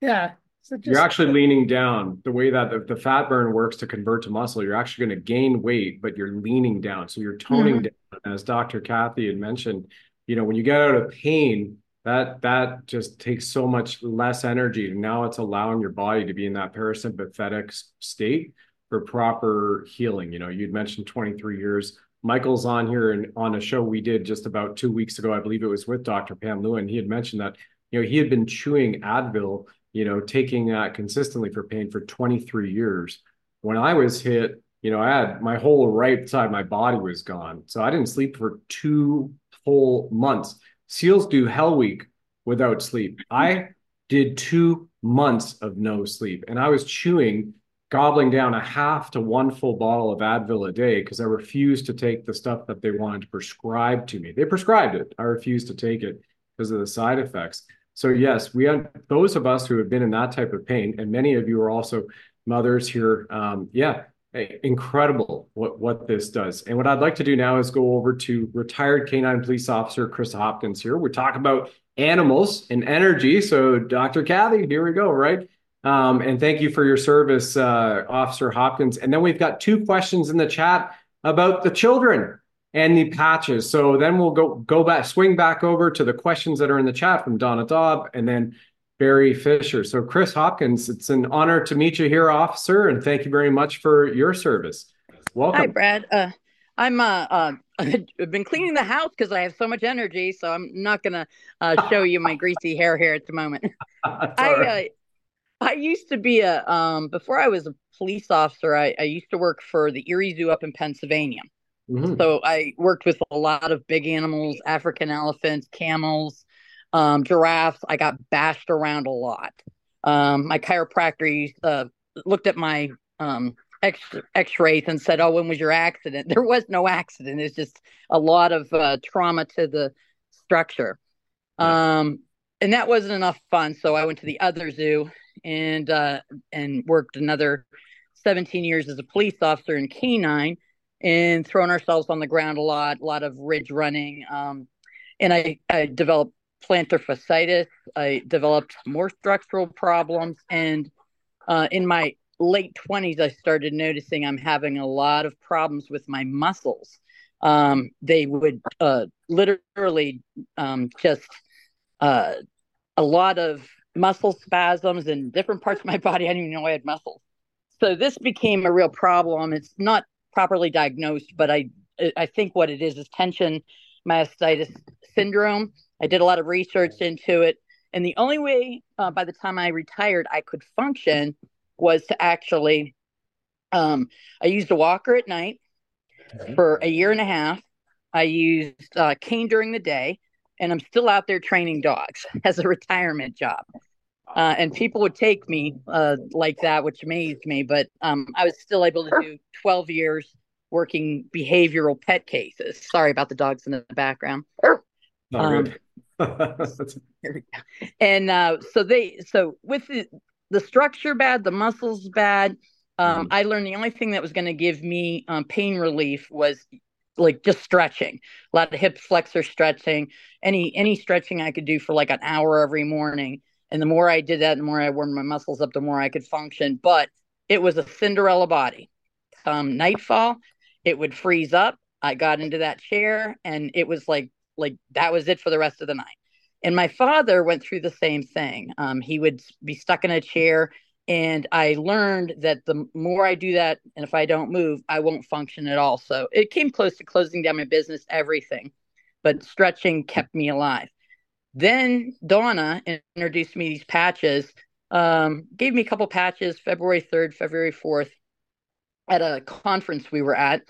Speaker 6: yeah
Speaker 1: so just, you're actually leaning down. The way that the, the, fat burn works to convert to muscle, you're actually going to gain weight, but you're leaning down. So you're toning mm-hmm. down as Dr. Cathy had mentioned, you know, when you get out of pain, that that just takes so much less energy. And now it's allowing your body to be in that parasympathetic state for proper healing. You know, you'd mentioned 23 years. Michael's on here and on a show we did just about two weeks ago. I believe it was with Dr. Pam Lewin. He had mentioned that, you know, he had been chewing Advil, you know, taking that consistently for pain for 23 years. When I was hit, you know, I had my whole right side my body was gone. So I didn't sleep for two whole months. SEALs do hell week without sleep. I did two months of no sleep and I was chewing, gobbling down a half to one full bottle of Advil a day because I refused to take the stuff that they wanted to prescribe to me. They prescribed it. I refused to take it because of the side effects. So yes, we have those of us who have been in that type of pain, and many of you are also mothers here. Um, yeah, incredible what what this does. And what I'd like to do now is go over to retired canine police officer Kris Hopkins here. We talk about animals and energy. So Dr. Cathy, here we go, right? Um, and thank you for your service, uh, Officer Hopkins. And then we've got two questions in the chat about the children and the patches. So then we'll go go back, swing back over to the questions that are in the chat from Donna Dobb, and then Barry Fisher. So, Kris Hopkins, it's an honor to meet you here, officer, and thank you very much for your service. Welcome.
Speaker 7: Hi, Brad. Uh, I'm uh, uh, I've been cleaning the house because I have so much energy, so I'm not gonna uh, show you my greasy hair here at the moment. I right. uh, I used to be a um, before I was a police officer. I, I used to work for the Erie Zoo up in Pennsylvania. Mm-hmm. So I worked with a lot of big animals, African elephants, camels, um, giraffes. I got bashed around a lot. Um, my chiropractor uh, looked at my um, X X-rays and said, "Oh, when was your accident?" There was no accident. It's just a lot of uh, trauma to the structure, um, and that wasn't enough fun. So I went to the other zoo and uh, and worked another 17 years as a police officer in canine and throwing ourselves on the ground a lot, a lot of ridge running. Um, and I, I developed plantar fasciitis. I developed more structural problems. And uh, in my late 20s, I started noticing I'm having a lot of problems with my muscles. Um, they would uh, literally um, just uh, a lot of muscle spasms in different parts of my body. I didn't even know I had muscles. So this became a real problem. It's not properly diagnosed, but I I think what it is is tension myositis syndrome I did a lot of research into it. And the only way uh, by the time I retired I could function was to actually, um, I used a walker at night okay. for a year and a half. I used uh, cane during the day, and I'm still out there training dogs as a retirement job. Uh, and people would take me uh, like that, which amazed me. But um, I was still able to do 12 years working behavioral pet cases. Sorry about the dogs in the background. Um, and uh, so they so with the, the structure bad, the muscles bad. Um, mm. I learned the only thing that was going to give me um, pain relief was like just stretching, a lot of hip flexor stretching, any any stretching I could do for like an hour every morning. And the more I did that, the more I warmed my muscles up, the more I could function. But it was a Cinderella body. Um, nightfall, it would freeze up. I got into that chair, and it was like like that was it for the rest of the night. And my father went through the same thing. Um, he would be stuck in a chair, and I learned that the more I do that, and if I don't move, I won't function at all. So it came close to closing down my business, everything, but stretching kept me alive. Then Donna introduced me these patches, um, gave me a couple patches February 3rd, February 4th at a conference we were at.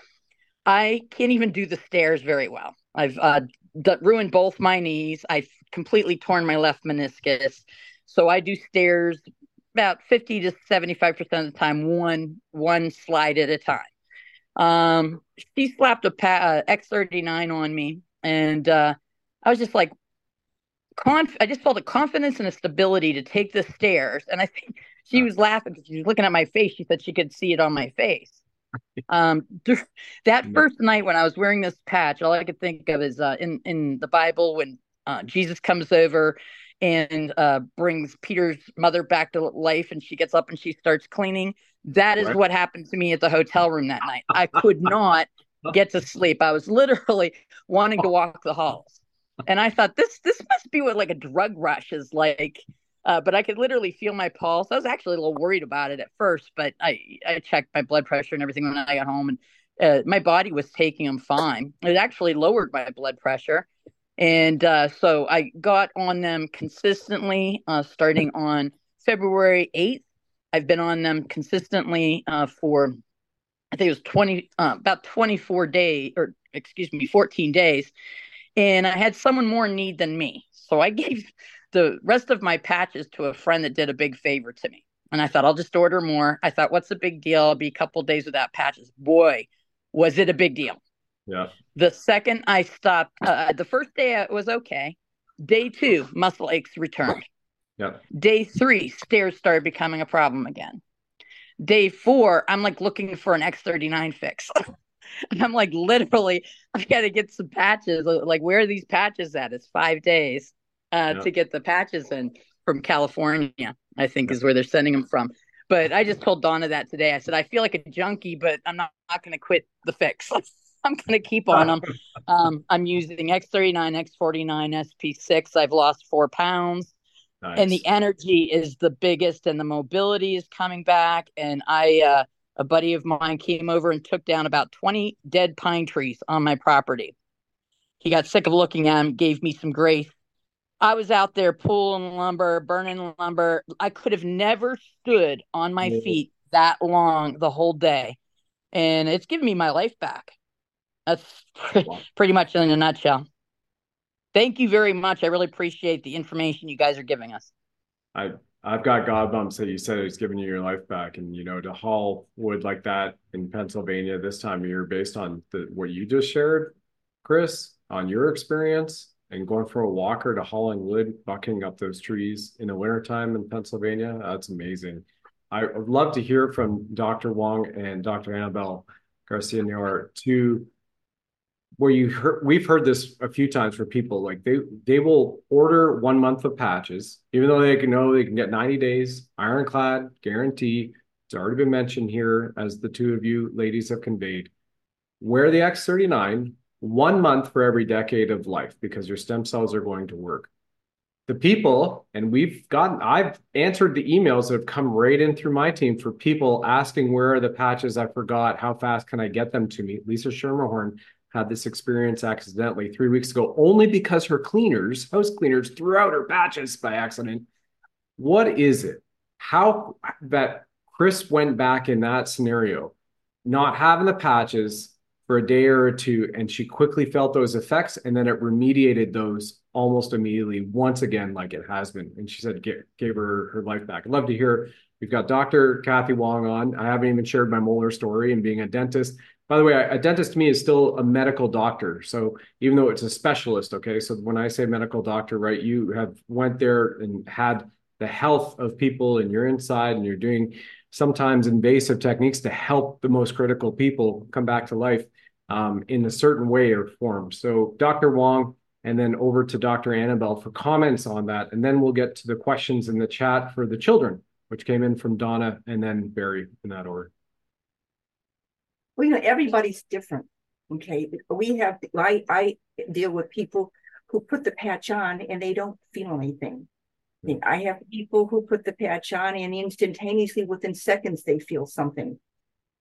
Speaker 7: I can't even do the stairs very well. I've uh, d- ruined both my knees. I've completely torn my left meniscus. So I do stairs about 50 to 75% of the time, one one slide at a time. Um, she slapped a pa- uh, X39 on me, and uh, I was just like, conf- I just felt a confidence and a stability to take the stairs. And I think she was laughing because she was looking at my face. She said she could see it on my face um, that first night when I was wearing this patch, all I could think of is uh, in in the Bible when uh, Jesus comes over and uh, brings Peter's mother back to life, and she gets up and she starts cleaning. That is right. what happened to me at the hotel room that night. I could not get to sleep. I was literally wanting to walk the halls. And I thought this this must be what like a drug rush is like. Uh, but I could literally feel my pulse. I was actually a little worried about it at first, but I I checked my blood pressure and everything when I got home, and uh, my body was taking them fine. It actually lowered my blood pressure, and uh, so I got on them consistently, uh, starting on February eighth. I've been on them consistently uh, for I think it was 20, uh, about 24 days, or excuse me, 14 days. And I had someone more in need than me. So I gave the rest of my patches to a friend that did a big favor to me. And I thought, I'll just order more. I thought, what's the big deal? I'll be a couple days without patches. Boy, was it a big deal.
Speaker 1: Yeah.
Speaker 7: The second I stopped, uh, the first day it was okay. Day two, muscle aches returned.
Speaker 1: Yeah.
Speaker 7: Day three, stairs started becoming a problem again day four, I'm like looking for an X39 fix. and I'm like, literally, I got to get some patches. Like, where are these patches at? It's five days uh, yeah. to get the patches in from California, I think is where they're sending them from. But I just told Donna that today. I said, I feel like a junkie, but I'm not, not going to quit the fix. I'm going to keep on them. Um, I'm using X39, X49, SP6. I've lost four pounds. Nice. And the energy is the biggest, and the mobility is coming back. And I, uh, a buddy of mine came over and took down about 20 dead pine trees on my property. He got sick of looking at them, gave me some grace. I was out there pulling lumber, burning lumber. I could have never stood on my feet that long the whole day. And it's given me my life back. That's pretty much in a nutshell. Thank you very much. I really appreciate the information you guys are giving us.
Speaker 1: I I've got God bumps that you said it's giving you your life back, and you know to haul wood like that in Pennsylvania this time of year, based on the, what you just shared, Kris, on your experience and going from a walker to hauling wood, bucking up those trees in the wintertime in Pennsylvania, that's amazing. I would love to hear from Dr. Wong and Dr. Annabell Garcia Noir, two where you heard we've heard this a few times for people like they they will order one month of patches even though they can know they can get 90 days ironclad guarantee it's already been mentioned here as the two of you ladies have conveyed. Wear the x39 one month for every decade of life because your stem cells are going to work. The people and we've gotten i've answered the emails that have come right in through my team for people asking where are the patches? I forgot. How fast can i get them to me? Lisa Schermerhorn had this experience accidentally three weeks ago, only because her cleaners, house cleaners, threw out her patches by accident. What is it? How that Kris went back in that scenario, not having the patches for a day or two, and she quickly felt those effects, and then it remediated those almost immediately once again, like it has been. And she said, gave, gave her her life back. I'd love to hear. We've got Dr. Cathy Wong on. I haven't even shared my molar story and being a dentist. By the way, a dentist to me is still a medical doctor. So even though it's a specialist, okay. So when I say medical doctor, right, you have went there and had the health of people and you're inside and you're doing sometimes invasive techniques to help the most critical people come back to life um, in a certain way or form. So Dr. Wong, and then over to Dr. Annabell for comments on that. And then we'll get to the questions in the chat for the children, which came in from Donna and then Barry in that order
Speaker 3: well, you know, everybody's different. Okay. We have, I, I deal with people who put the patch on and they don't feel anything. Hmm. I have people who put the patch on and instantaneously within seconds they feel something.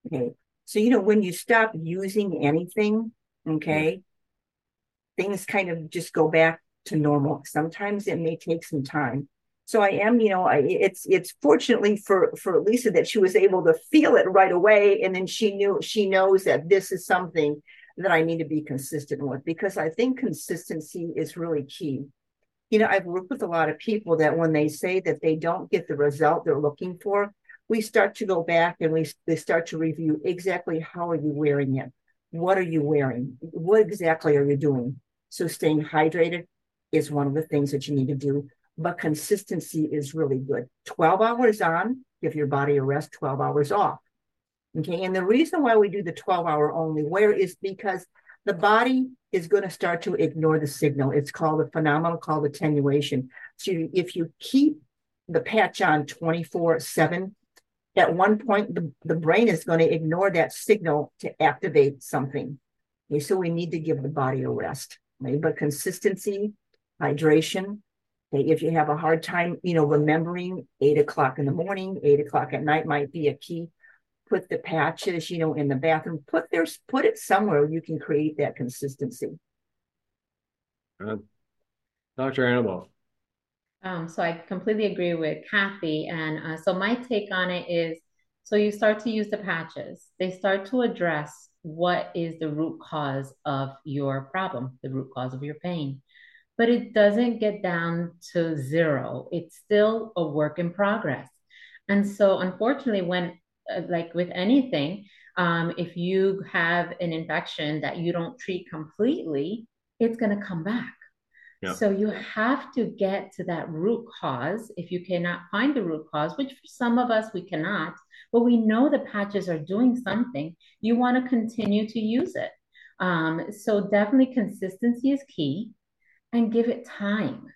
Speaker 3: Okay. So, you know, when you stop using anything, okay, hmm. things kind of just go back to normal. Sometimes it may take some time so I am, you know, I, it's it's fortunately for for Lisa that she was able to feel it right away, and then she knew she knows that this is something that I need to be consistent with because I think consistency is really key. You know, I've worked with a lot of people that when they say that they don't get the result they're looking for, we start to go back and we they start to review exactly how are you wearing it, what are you wearing, what exactly are you doing. So staying hydrated is one of the things that you need to do but consistency is really good. 12 hours on, give your body a rest, 12 hours off. Okay. And the reason why we do the 12 hour only wear is because the body is going to start to ignore the signal. It's called a phenomenon called attenuation. So if you keep the patch on 24 7, at one point the, the brain is going to ignore that signal to activate something. Okay, so we need to give the body a rest. Okay? But consistency, hydration. Okay, if you have a hard time, you know, remembering eight o'clock in the morning, eight o'clock at night might be a key. Put the patches, you know, in the bathroom. Put their put it somewhere you can create that consistency.
Speaker 1: Dr. Annabell.
Speaker 2: Um, so I completely agree with Cathy. And uh, so my take on it is so you start to use the patches, they start to address what is the root cause of your problem, the root cause of your pain. But it doesn't get down to zero, it's still a work in progress. And so, unfortunately, when uh, like with anything, um, if you have an infection that you don't treat completely, it's going to come back. So you have to get to that root cause. If you cannot find the root cause, which for some of us we cannot, but we know the patches are doing something, you want to continue to use it. Um, so definitely consistency is key and give it time.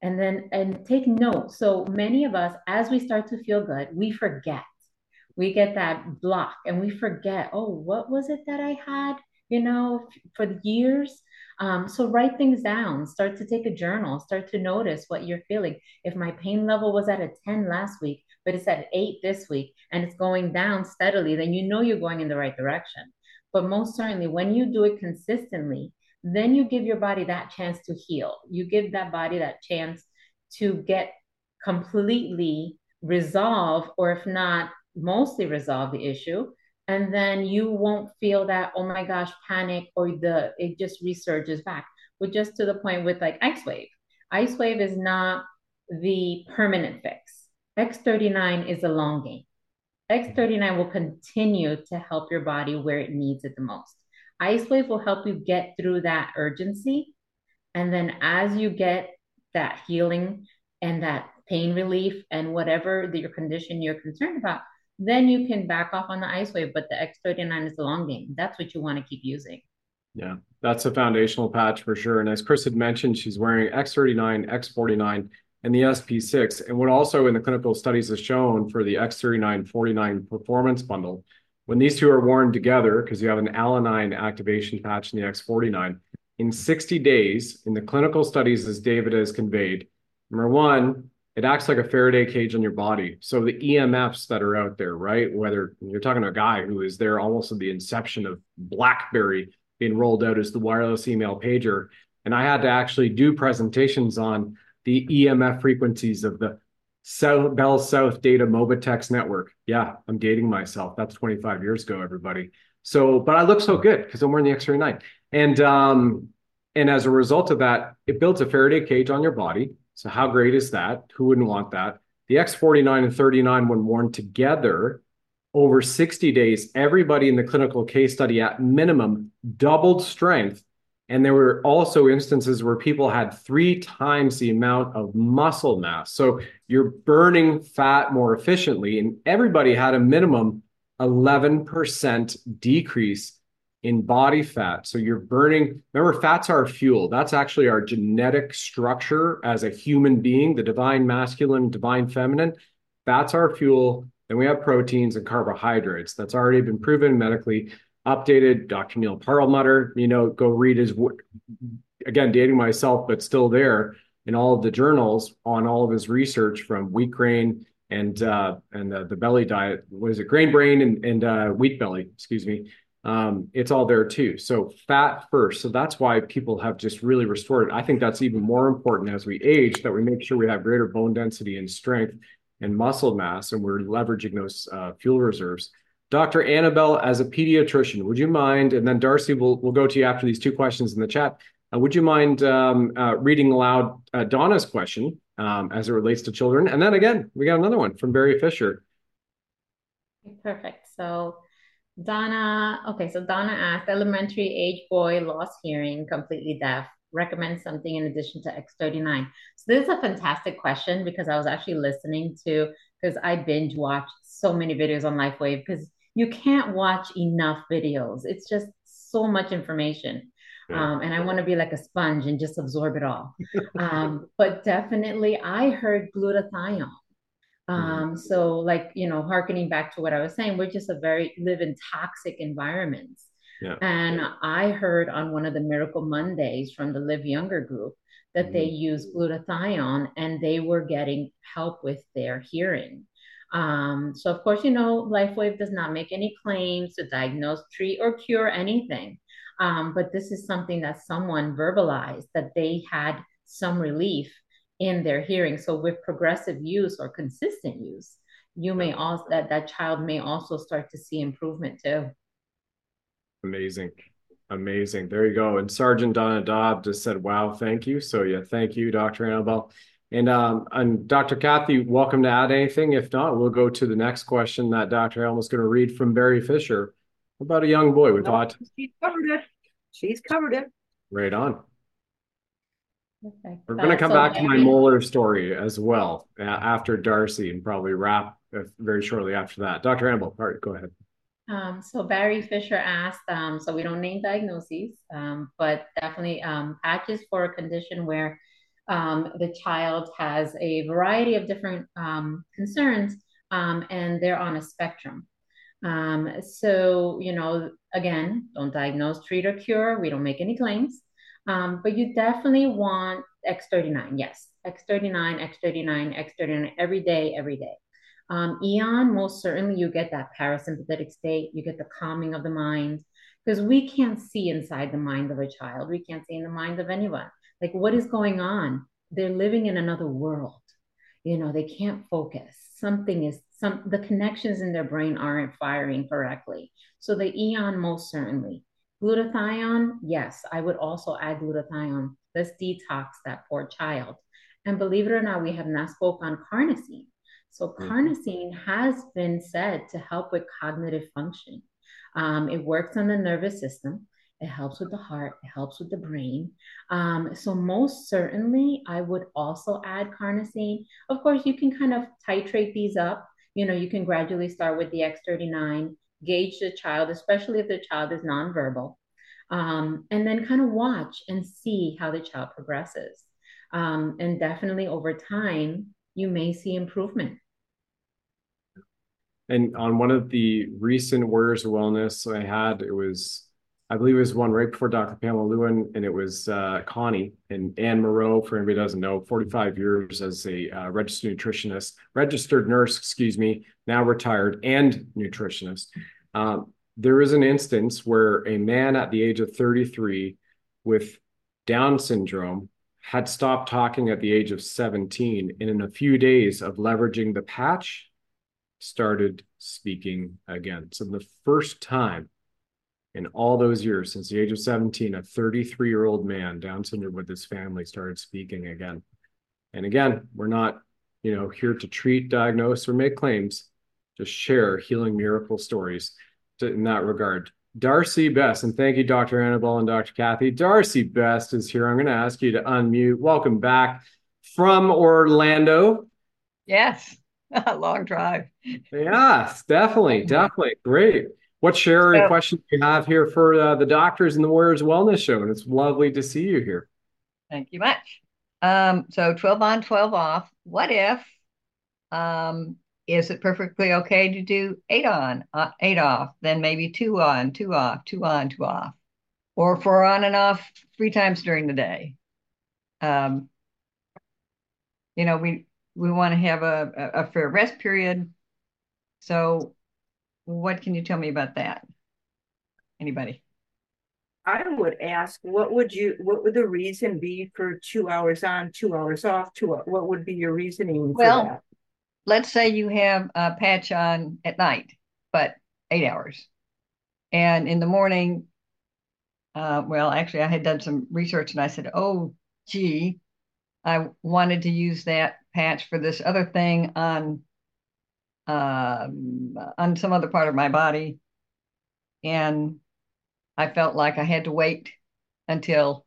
Speaker 2: And then and take note. So many of us, as we start to feel good, we forget. We get that block and we forget, oh, what was it that I had, you know, for years? Um, so write things down, start to take a journal, start to notice what you're feeling. If my pain level was at a 10 last week, but it's at eight this week and it's going down steadily, then you know you're going in the right direction. But most certainly, when you do it consistently, then you give your body that chance to heal. You give that body that chance to get completely resolve, or if not, mostly resolve the issue. And then you won't feel that oh my gosh panic or the it just resurges back. But just to the point with like ice wave. Ice wave is not the permanent fix. X39 is a long game. X39 will continue to help your body where it needs it the most ice wave will help you get through that urgency and then as you get that healing and that pain relief and whatever the, your condition you're concerned about then you can back off on the ice wave. But the X39 is the long game. That's what you want to keep using.
Speaker 1: Yeah, that's a foundational patch for sure. And as Kris had mentioned, she's wearing X39, X49, and the SP6. And what also in the clinical studies has shown for the X39 49 performance bundle, when these two are worn together, because you have an alanine activation patch in the X49, in 60 days, in the clinical studies, as David has conveyed, number one, it acts like a Faraday cage on your body. So the EMFs that are out there, right? Whether you're talking to a guy who is there almost at the inception of BlackBerry being rolled out as the wireless email pager, and I had to actually do presentations on the EMF frequencies of the South Bell South Data Mobitex network. Yeah, I'm dating myself. That's 25 years ago, everybody. So, but I look so good because I'm wearing the X39, and um, and as a result of that, it builds a Faraday cage on your body so how great is that? Who wouldn't want that? The X49 and 39, when worn together over 60 days, everybody in the clinical case study at minimum doubled strength. And there were also instances where people had three times the amount of muscle mass. So you're burning fat more efficiently, and everybody had a minimum 11% decrease in body fat. So you're burning, remember, fats are fuel. That's actually our genetic structure as a human being, the divine masculine, divine feminine. Fats are fuel. Then we have proteins and carbohydrates. That's already been proven medically updated. Dr. Neil Perlmutter, you know, go read his, again, dating myself, but still there in all of the journals on all of his research from wheat grain and uh, and uh, the belly diet. Was it grain brain and, and uh, wheat belly? Excuse me um, it's all there too. So fat first. So that's why people have just really restored it. I think that's even more important as we age that we make sure we have greater bone density and strength and muscle mass, and we're leveraging those uh, fuel reserves. Dr. Annabell, as a pediatrician, would you mind? And then Darcy, we'll we'll go to you after these two questions in the chat. Uh, would you mind um, uh, reading aloud uh, Donna's question um, as it relates to children? And then again, we got another one from Barry Fisher.
Speaker 2: Perfect. So Donna, okay, so Donna asked, elementary age boy lost hearing, completely deaf. Recommend something in addition to X39. So this is a fantastic question because I was actually listening to, because I binge watch so many videos on LifeWave because you can't watch enough videos. It's just so much information. Um, and I want to be like a sponge and just absorb it all. um, but definitely, I heard glutathione. Mm-hmm. Um, so like, you know, harkening back to what I was saying, we're just a very live in toxic environments. Yeah. And I heard on one of the Miracle Mondays from the Live Younger group that mm-hmm. they use glutathione and they were getting help with their hearing. Um, so, of course, you know, LifeWave does not make any claims to diagnose, treat, or cure anything. Um, but this is something that someone verbalized that they had some relief in their hearing. So, with progressive use or consistent use, you may also that that child may also start to see improvement too.
Speaker 1: Amazing. Amazing. There you go. And Sergeant Donna Dobb just said, wow, thank you. So yeah, thank you, Dr. Annabell. And um, and Dr. Cathy, welcome to add anything. If not, we'll go to the next question that Dr. Elm going to read from Barry Fisher about a young boy with no, autism.
Speaker 3: She's covered it. She's covered it.
Speaker 1: Right on. Okay. We're going to come so back to my molar story as well uh, after Darcy and probably wrap uh, very shortly after that. Dr. Annabell, all right, go ahead.
Speaker 2: Um, so Barry Fisher asked, um, so we don't name diagnoses, um, but definitely um, patches for a condition where um, the child has a variety of different um, concerns and they're on a spectrum. so, you know, again, don't diagnose, treat, or cure. We don't make any claims, but you definitely want X39. Yes, X39, X39, X39 every day, every day. Um, Aeon, most certainly you get that parasympathetic state, you get the calming of the mind, because we can't see inside the mind of a child. We can't see in the mind of anyone. Like, what is going on? They're living in another world. You know, they can't focus. Something is some the connections in their brain aren't firing correctly. So the Aeon, most certainly. Glutathione, yes, I would also add glutathione. Let's detox that poor child. And believe it or not, we have not spoke on carnosine. So mm-hmm. carnosine has been said to help with cognitive function. Um, it works on the nervous system. It helps with the heart. It helps with the brain. Um, so most certainly, I would also add carnosine. Of course, you can kind of titrate these up. You know, you can gradually start with the X39, gauge the child, especially if the child is nonverbal, um, and then kind of watch and see how the child progresses. Um, and definitely over time, you may see improvement.
Speaker 1: And on one of the recent Warriors of Wellness I had, it was, I believe it was one right before Dr. Pamela Lewin, and it was uh, Connie and Anne Moreau, for anybody doesn't know, 45 years as a uh, registered nutritionist, registered nurse, excuse me, now retired and nutritionist. Um, there is an instance where a man at the age of 33 with Down syndrome had stopped talking at the age of 17 and in a few days of leveraging the patch started speaking again so the first time in all those years since the age of 17 a 33 year old man down syndrome with his family started speaking again and again we're not you know here to treat diagnose or make claims just share healing miracle stories in that regard Darcy Best, and thank you, Dr. Annabell and Dr. Cathy. Darcy Best is here. I'm going to ask you to unmute. Welcome back from Orlando.
Speaker 8: Yes, a long drive.
Speaker 1: Yes, definitely, definitely. Great. What share so, questions do you have here for uh, the doctors in the Warriors Wellness Show? And it's lovely to see you here.
Speaker 8: Thank you much. Um, so 12 on, 12 off. What if um, is it perfectly okay to do eight on, uh, eight off, then maybe two on, two off, two on, two off, or four on and off three times during the day? Um, you know, we we want to have a, a fair rest period. So, what can you tell me about that? Anybody?
Speaker 3: I would ask, what would you, what would the reason be for two hours on, two hours off? Two, what would be your reasoning?
Speaker 8: well, let's say you have a patch on at night, but eight hours. And in the morning, uh, well, actually, I had done some research and I said, oh, gee, I wanted to use that patch for this other thing on uh, on some other part of my body. And I felt like I had to wait until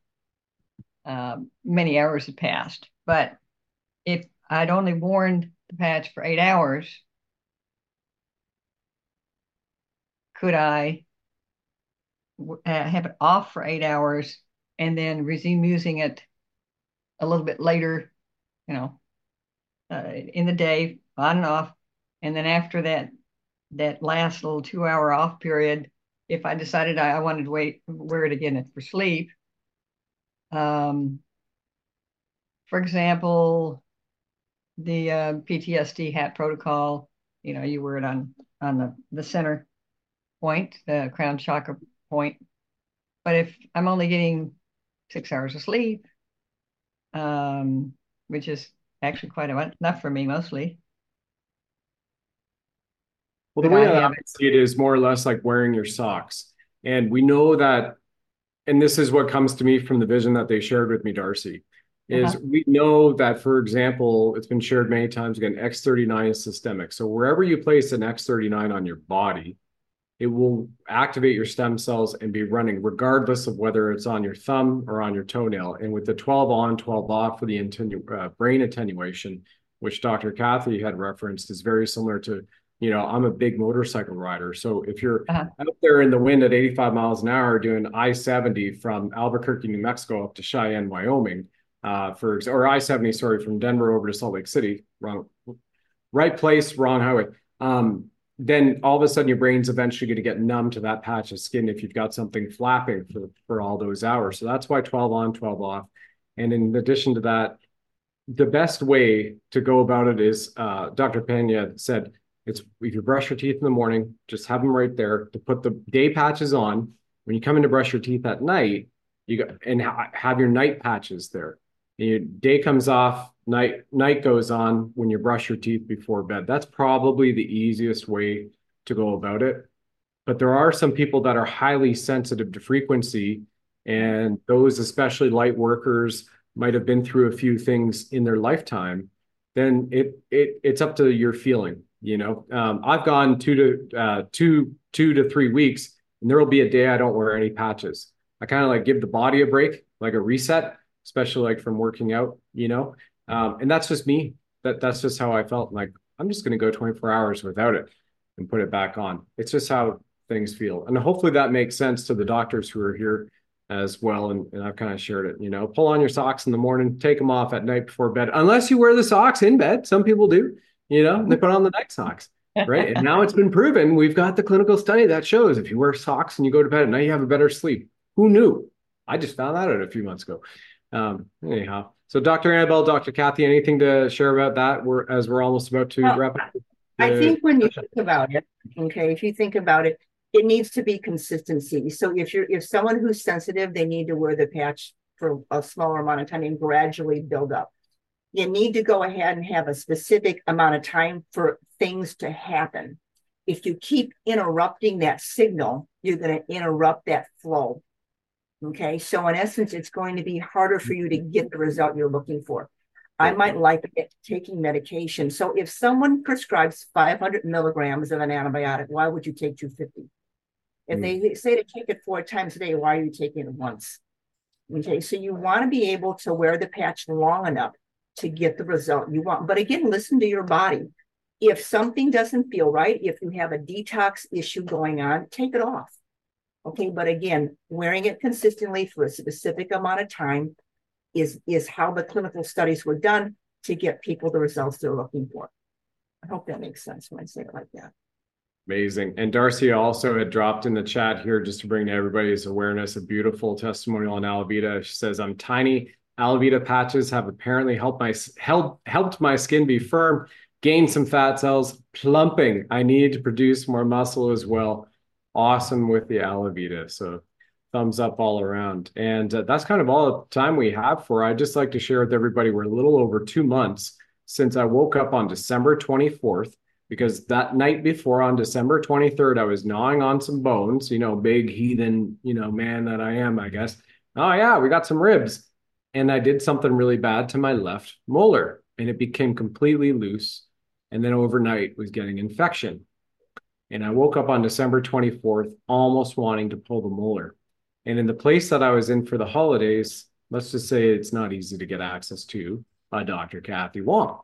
Speaker 8: uh, many hours had passed. But if I'd only worn the patch for eight hours, could I uh, have it off for eight hours and then resume using it a little bit later, you know, uh, in the day, on and off. And then after that, that last little two hour off period, if I decided I, I wanted to wait, wear it again for sleep. Um, for example, the uh, PTSD hat protocol, you know, you wear it on on the, the center point, the crown chakra point. But if I'm only getting six hours of sleep, um, which is actually quite enough for me mostly.
Speaker 1: Well, the way I, I see it is more or less like wearing your socks. And we know that, and this is what comes to me from the vision that they shared with me, Darcy, is uh-huh. we know that, for example, it's been shared many times again, X39 is systemic. So wherever you place an X39 on your body, it will activate your stem cells and be running regardless of whether it's on your thumb or on your toenail. And with the 12 on, 12 off for the uh, brain attenuation, which Dr. Cathy had referenced, is very similar to, you know, I'm a big motorcycle rider. So if you're uh-huh. out there in the wind at 85 miles an hour doing I 70 from Albuquerque, New Mexico up to Cheyenne, Wyoming, uh, for or I 70, sorry, from Denver over to Salt Lake City, wrong, right place, wrong highway. Um, then all of a sudden your brain's eventually going to get numb to that patch of skin if you've got something flapping for, for all those hours. So that's why 12 on, 12 off. And in addition to that, the best way to go about it is uh, Dr. Pena said, it's if you brush your teeth in the morning, just have them right there to put the day patches on. When you come in to brush your teeth at night, you go and ha- have your night patches there. And your day comes off, night night goes on when you brush your teeth before bed. That's probably the easiest way to go about it. But there are some people that are highly sensitive to frequency, and those, especially light workers, might have been through a few things in their lifetime. Then it it it's up to your feeling. You know, um, I've gone two to uh, two two to three weeks, and there will be a day I don't wear any patches. I kind of like give the body a break, like a reset, especially like from working out. You know, um, and that's just me. That that's just how I felt. Like I'm just going to go 24 hours without it and put it back on. It's just how things feel, and hopefully that makes sense to the doctors who are here as well. And, and I've kind of shared it. You know, pull on your socks in the morning, take them off at night before bed, unless you wear the socks in bed. Some people do. You know, they put on the night socks. right. And now it's been proven. We've got the clinical study that shows if you wear socks and you go to bed at night, you have a better sleep. Who knew? I just found that out a few months ago. Um, anyhow, so, Dr. Annabell, Dr. Cathy, anything to share about that? We're as we're almost about to well, wrap up.
Speaker 3: I think when you think about it, okay, if you think about it, it needs to be consistency. So if you're if someone who's sensitive, they need to wear the patch for a smaller amount of time and gradually build up. You need to go ahead and have a specific amount of time for things to happen. If you keep interrupting that signal, you're going to interrupt that flow. Okay. So in essence, it's going to be harder for you to get the result you're looking for. I might like taking medication. So if someone prescribes 500 milligrams of an antibiotic, why would you take 250? If mm. they say to take it four times a day, why are you taking it once? Okay, so you want to be able to wear the patch long enough to get the result you want. But again, listen to your body. If something doesn't feel right, if you have a detox issue going on, take it off. Okay, but again, wearing it consistently for a specific amount of time is is how the clinical studies were done to get people the results they're looking for. I hope that makes sense when I say it like that.
Speaker 1: Amazing. And Darcy also had dropped in the chat here just to bring to everybody's awareness a beautiful testimonial on Alavida. She says, I'm tiny. Alavida patches have apparently helped my help, helped my skin be firm, gain some fat cells, plumping. I needed to produce more muscle as well awesome with the Alavida. So thumbs up all around. And uh, that's kind of all the time we have for. I'd just like to share with everybody we're a little over two months since I woke up on December 24th because that night before on December 23rd, I was gnawing on some bones, you know, big heathen, you know, man that I am, I guess. Oh, yeah, we got some ribs. And I did something really bad to my left molar and it became completely loose. And then overnight was getting infection. And I woke up on December 24th, almost wanting to pull the molar. And in the place that I was in for the holidays, let's just say it's not easy to get access to by Dr. Cathy Wong.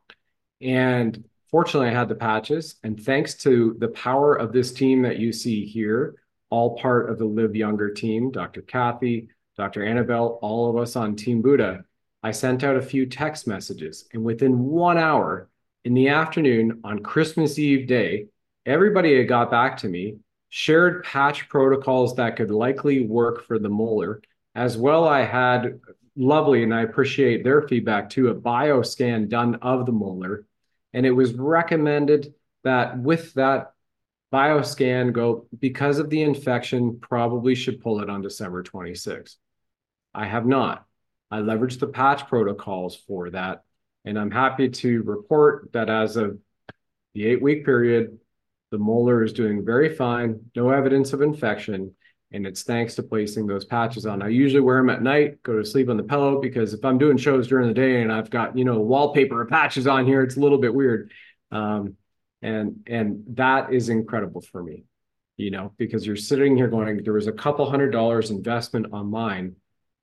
Speaker 1: And fortunately, I had the patches. And thanks to the power of this team that you see here, all part of the Live Younger team, Dr. Cathy, Dr. Annabell, all of us on Team Buddha, I sent out a few text messages. And within one hour in the afternoon on Christmas Eve day, everybody had got back to me shared patch protocols that could likely work for the molar. As well, I had lovely, and I appreciate their feedback too, a bioscan done of the molar. And it was recommended that with that bioscan go, because of the infection, probably should pull it on December 26. I have not. I leveraged the patch protocols for that. And I'm happy to report that as of the eight week period, the molar is doing very fine, no evidence of infection, and it's thanks to placing those patches on. I usually wear them at night, go to sleep on the pillow because if I'm doing shows during the day and I've got you know wallpaper of patches on here, it's a little bit weird, um, and and that is incredible for me, you know, because you're sitting here going, there was a couple hundred dollars investment on mine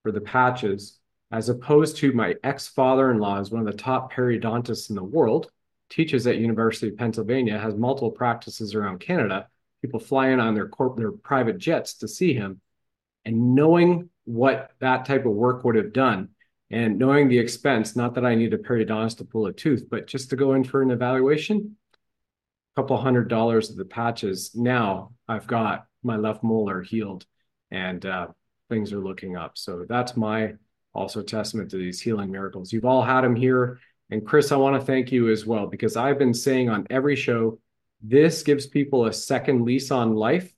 Speaker 1: for the patches, as opposed to my ex father-in-law is one of the top periodontists in the world teaches at University of Pennsylvania, has multiple practices around Canada. People fly in on their corp- their private jets to see him, and knowing what that type of work would have done, and knowing the expense. Not that I need a periodontist to pull a tooth, but just to go in for an evaluation, a couple hundred dollars of the patches. Now I've got my left molar healed, and uh, things are looking up. So that's my also testament to these healing miracles. You've all had them here and Kris, I want to thank you as well because I've been saying on every show, this gives people a second lease on life.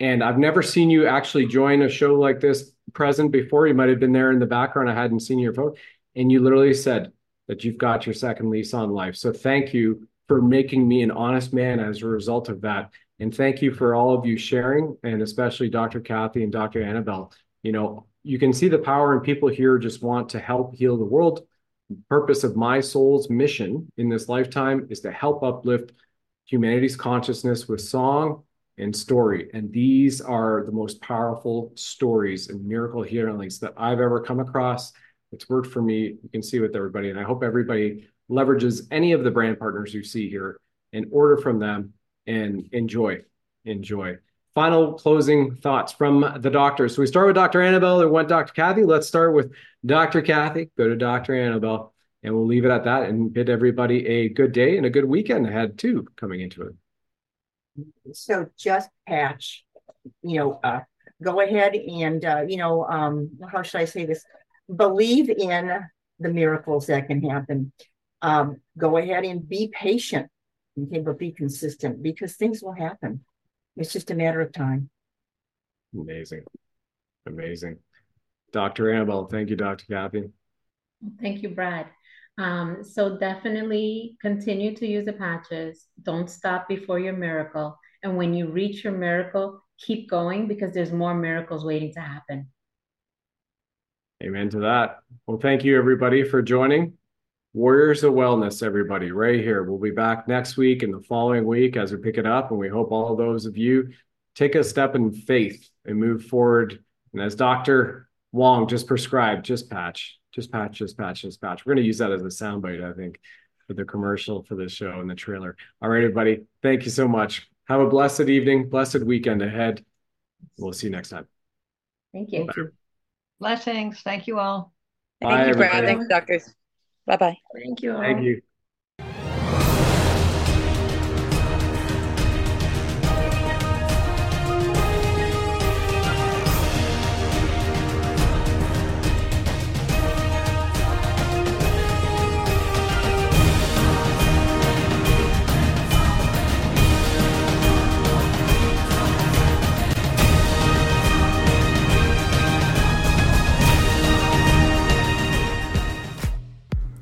Speaker 1: And I've never seen you actually join a show like this present before. You might have been there in the background. I hadn't seen your vote. And you literally said that you've got your second lease on life. So thank you for making me an honest man as a result of that. And thank you for all of you sharing, and especially Dr. Cathy and Dr. Annabell. You know, you can see the power and people here just want to help heal the world purpose of my soul's mission in this lifetime is to help uplift humanity's consciousness with song and story. And these are the most powerful stories and miracle healings that I've ever come across. It's worked for me. You can see with everybody. And I hope everybody leverages any of the brand partners you see here and order from them and enjoy. Enjoy final closing thoughts from the doctors. So we start with Dr. Annabell and went Dr. Cathy. Let's start with Dr. Cathy. Go to Dr. Annabell, and we'll leave it at that and bid everybody a good day and a good weekend ahead too coming into it.
Speaker 3: So just patch, you know, uh, go ahead and uh, you know, um, how should I say this? Believe in the miracles that can happen. Um, go ahead and be patient, okay, but be consistent because things will happen it's just a matter of time.
Speaker 1: Amazing. Amazing. Dr. Annabell, thank you, Dr. Cathy.
Speaker 2: Thank you, Brad. Um, so definitely continue to use the patches. Don't stop before your miracle. And when you reach your miracle, keep going because there's more miracles waiting to happen.
Speaker 1: Amen to that. Well, thank you, everybody, for joining. Warriors of Wellness, everybody, right here. We'll be back next week and the following week as we pick it up. And we hope all those of you take a step in faith and move forward. And as Dr. Wong just prescribed, just patch, just patch, just patch, just patch. We're going to use that as a soundbite, I think, for the commercial for the show and the trailer. All right, everybody. Thank you so much. Have a blessed evening, blessed weekend ahead. We'll see you next time.
Speaker 2: Thank you. Thank you.
Speaker 8: Blessings. Thank you all.
Speaker 7: Bye, Thank you, Brad. Thanks, doctors. Bye bye.
Speaker 2: Thank you. All.
Speaker 1: Thank you.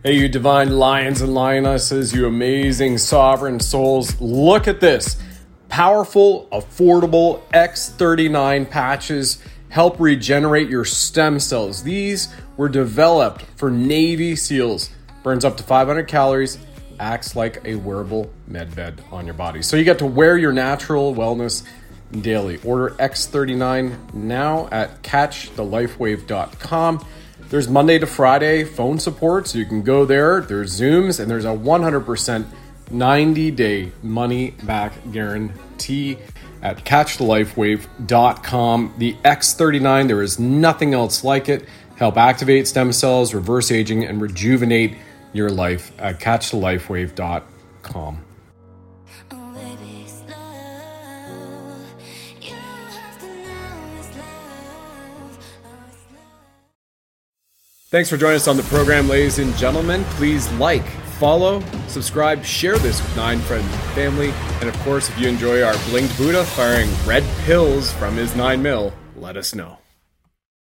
Speaker 1: Hey, you divine lions and lionesses, you amazing sovereign souls, look at this. Powerful, affordable X39 patches help regenerate your stem cells. These were developed for Navy SEALs. Burns up to 500 calories, acts like a wearable med bed on your body. So you get to wear your natural wellness daily. Order X39 now at catchthelifewave.com. There's Monday to Friday phone support, so you can go there. There's Zooms, and there's a 100% 90 day money back guarantee at catchthelifewave.com. The X39, there is nothing else like it. Help activate stem cells, reverse aging, and rejuvenate your life at catchthelifewave.com. Thanks for joining us on the program, ladies and gentlemen. Please like, follow, subscribe, share this with nine friends and family. And of course, if you enjoy our blinged Buddha firing red pills from his nine mil, let us know.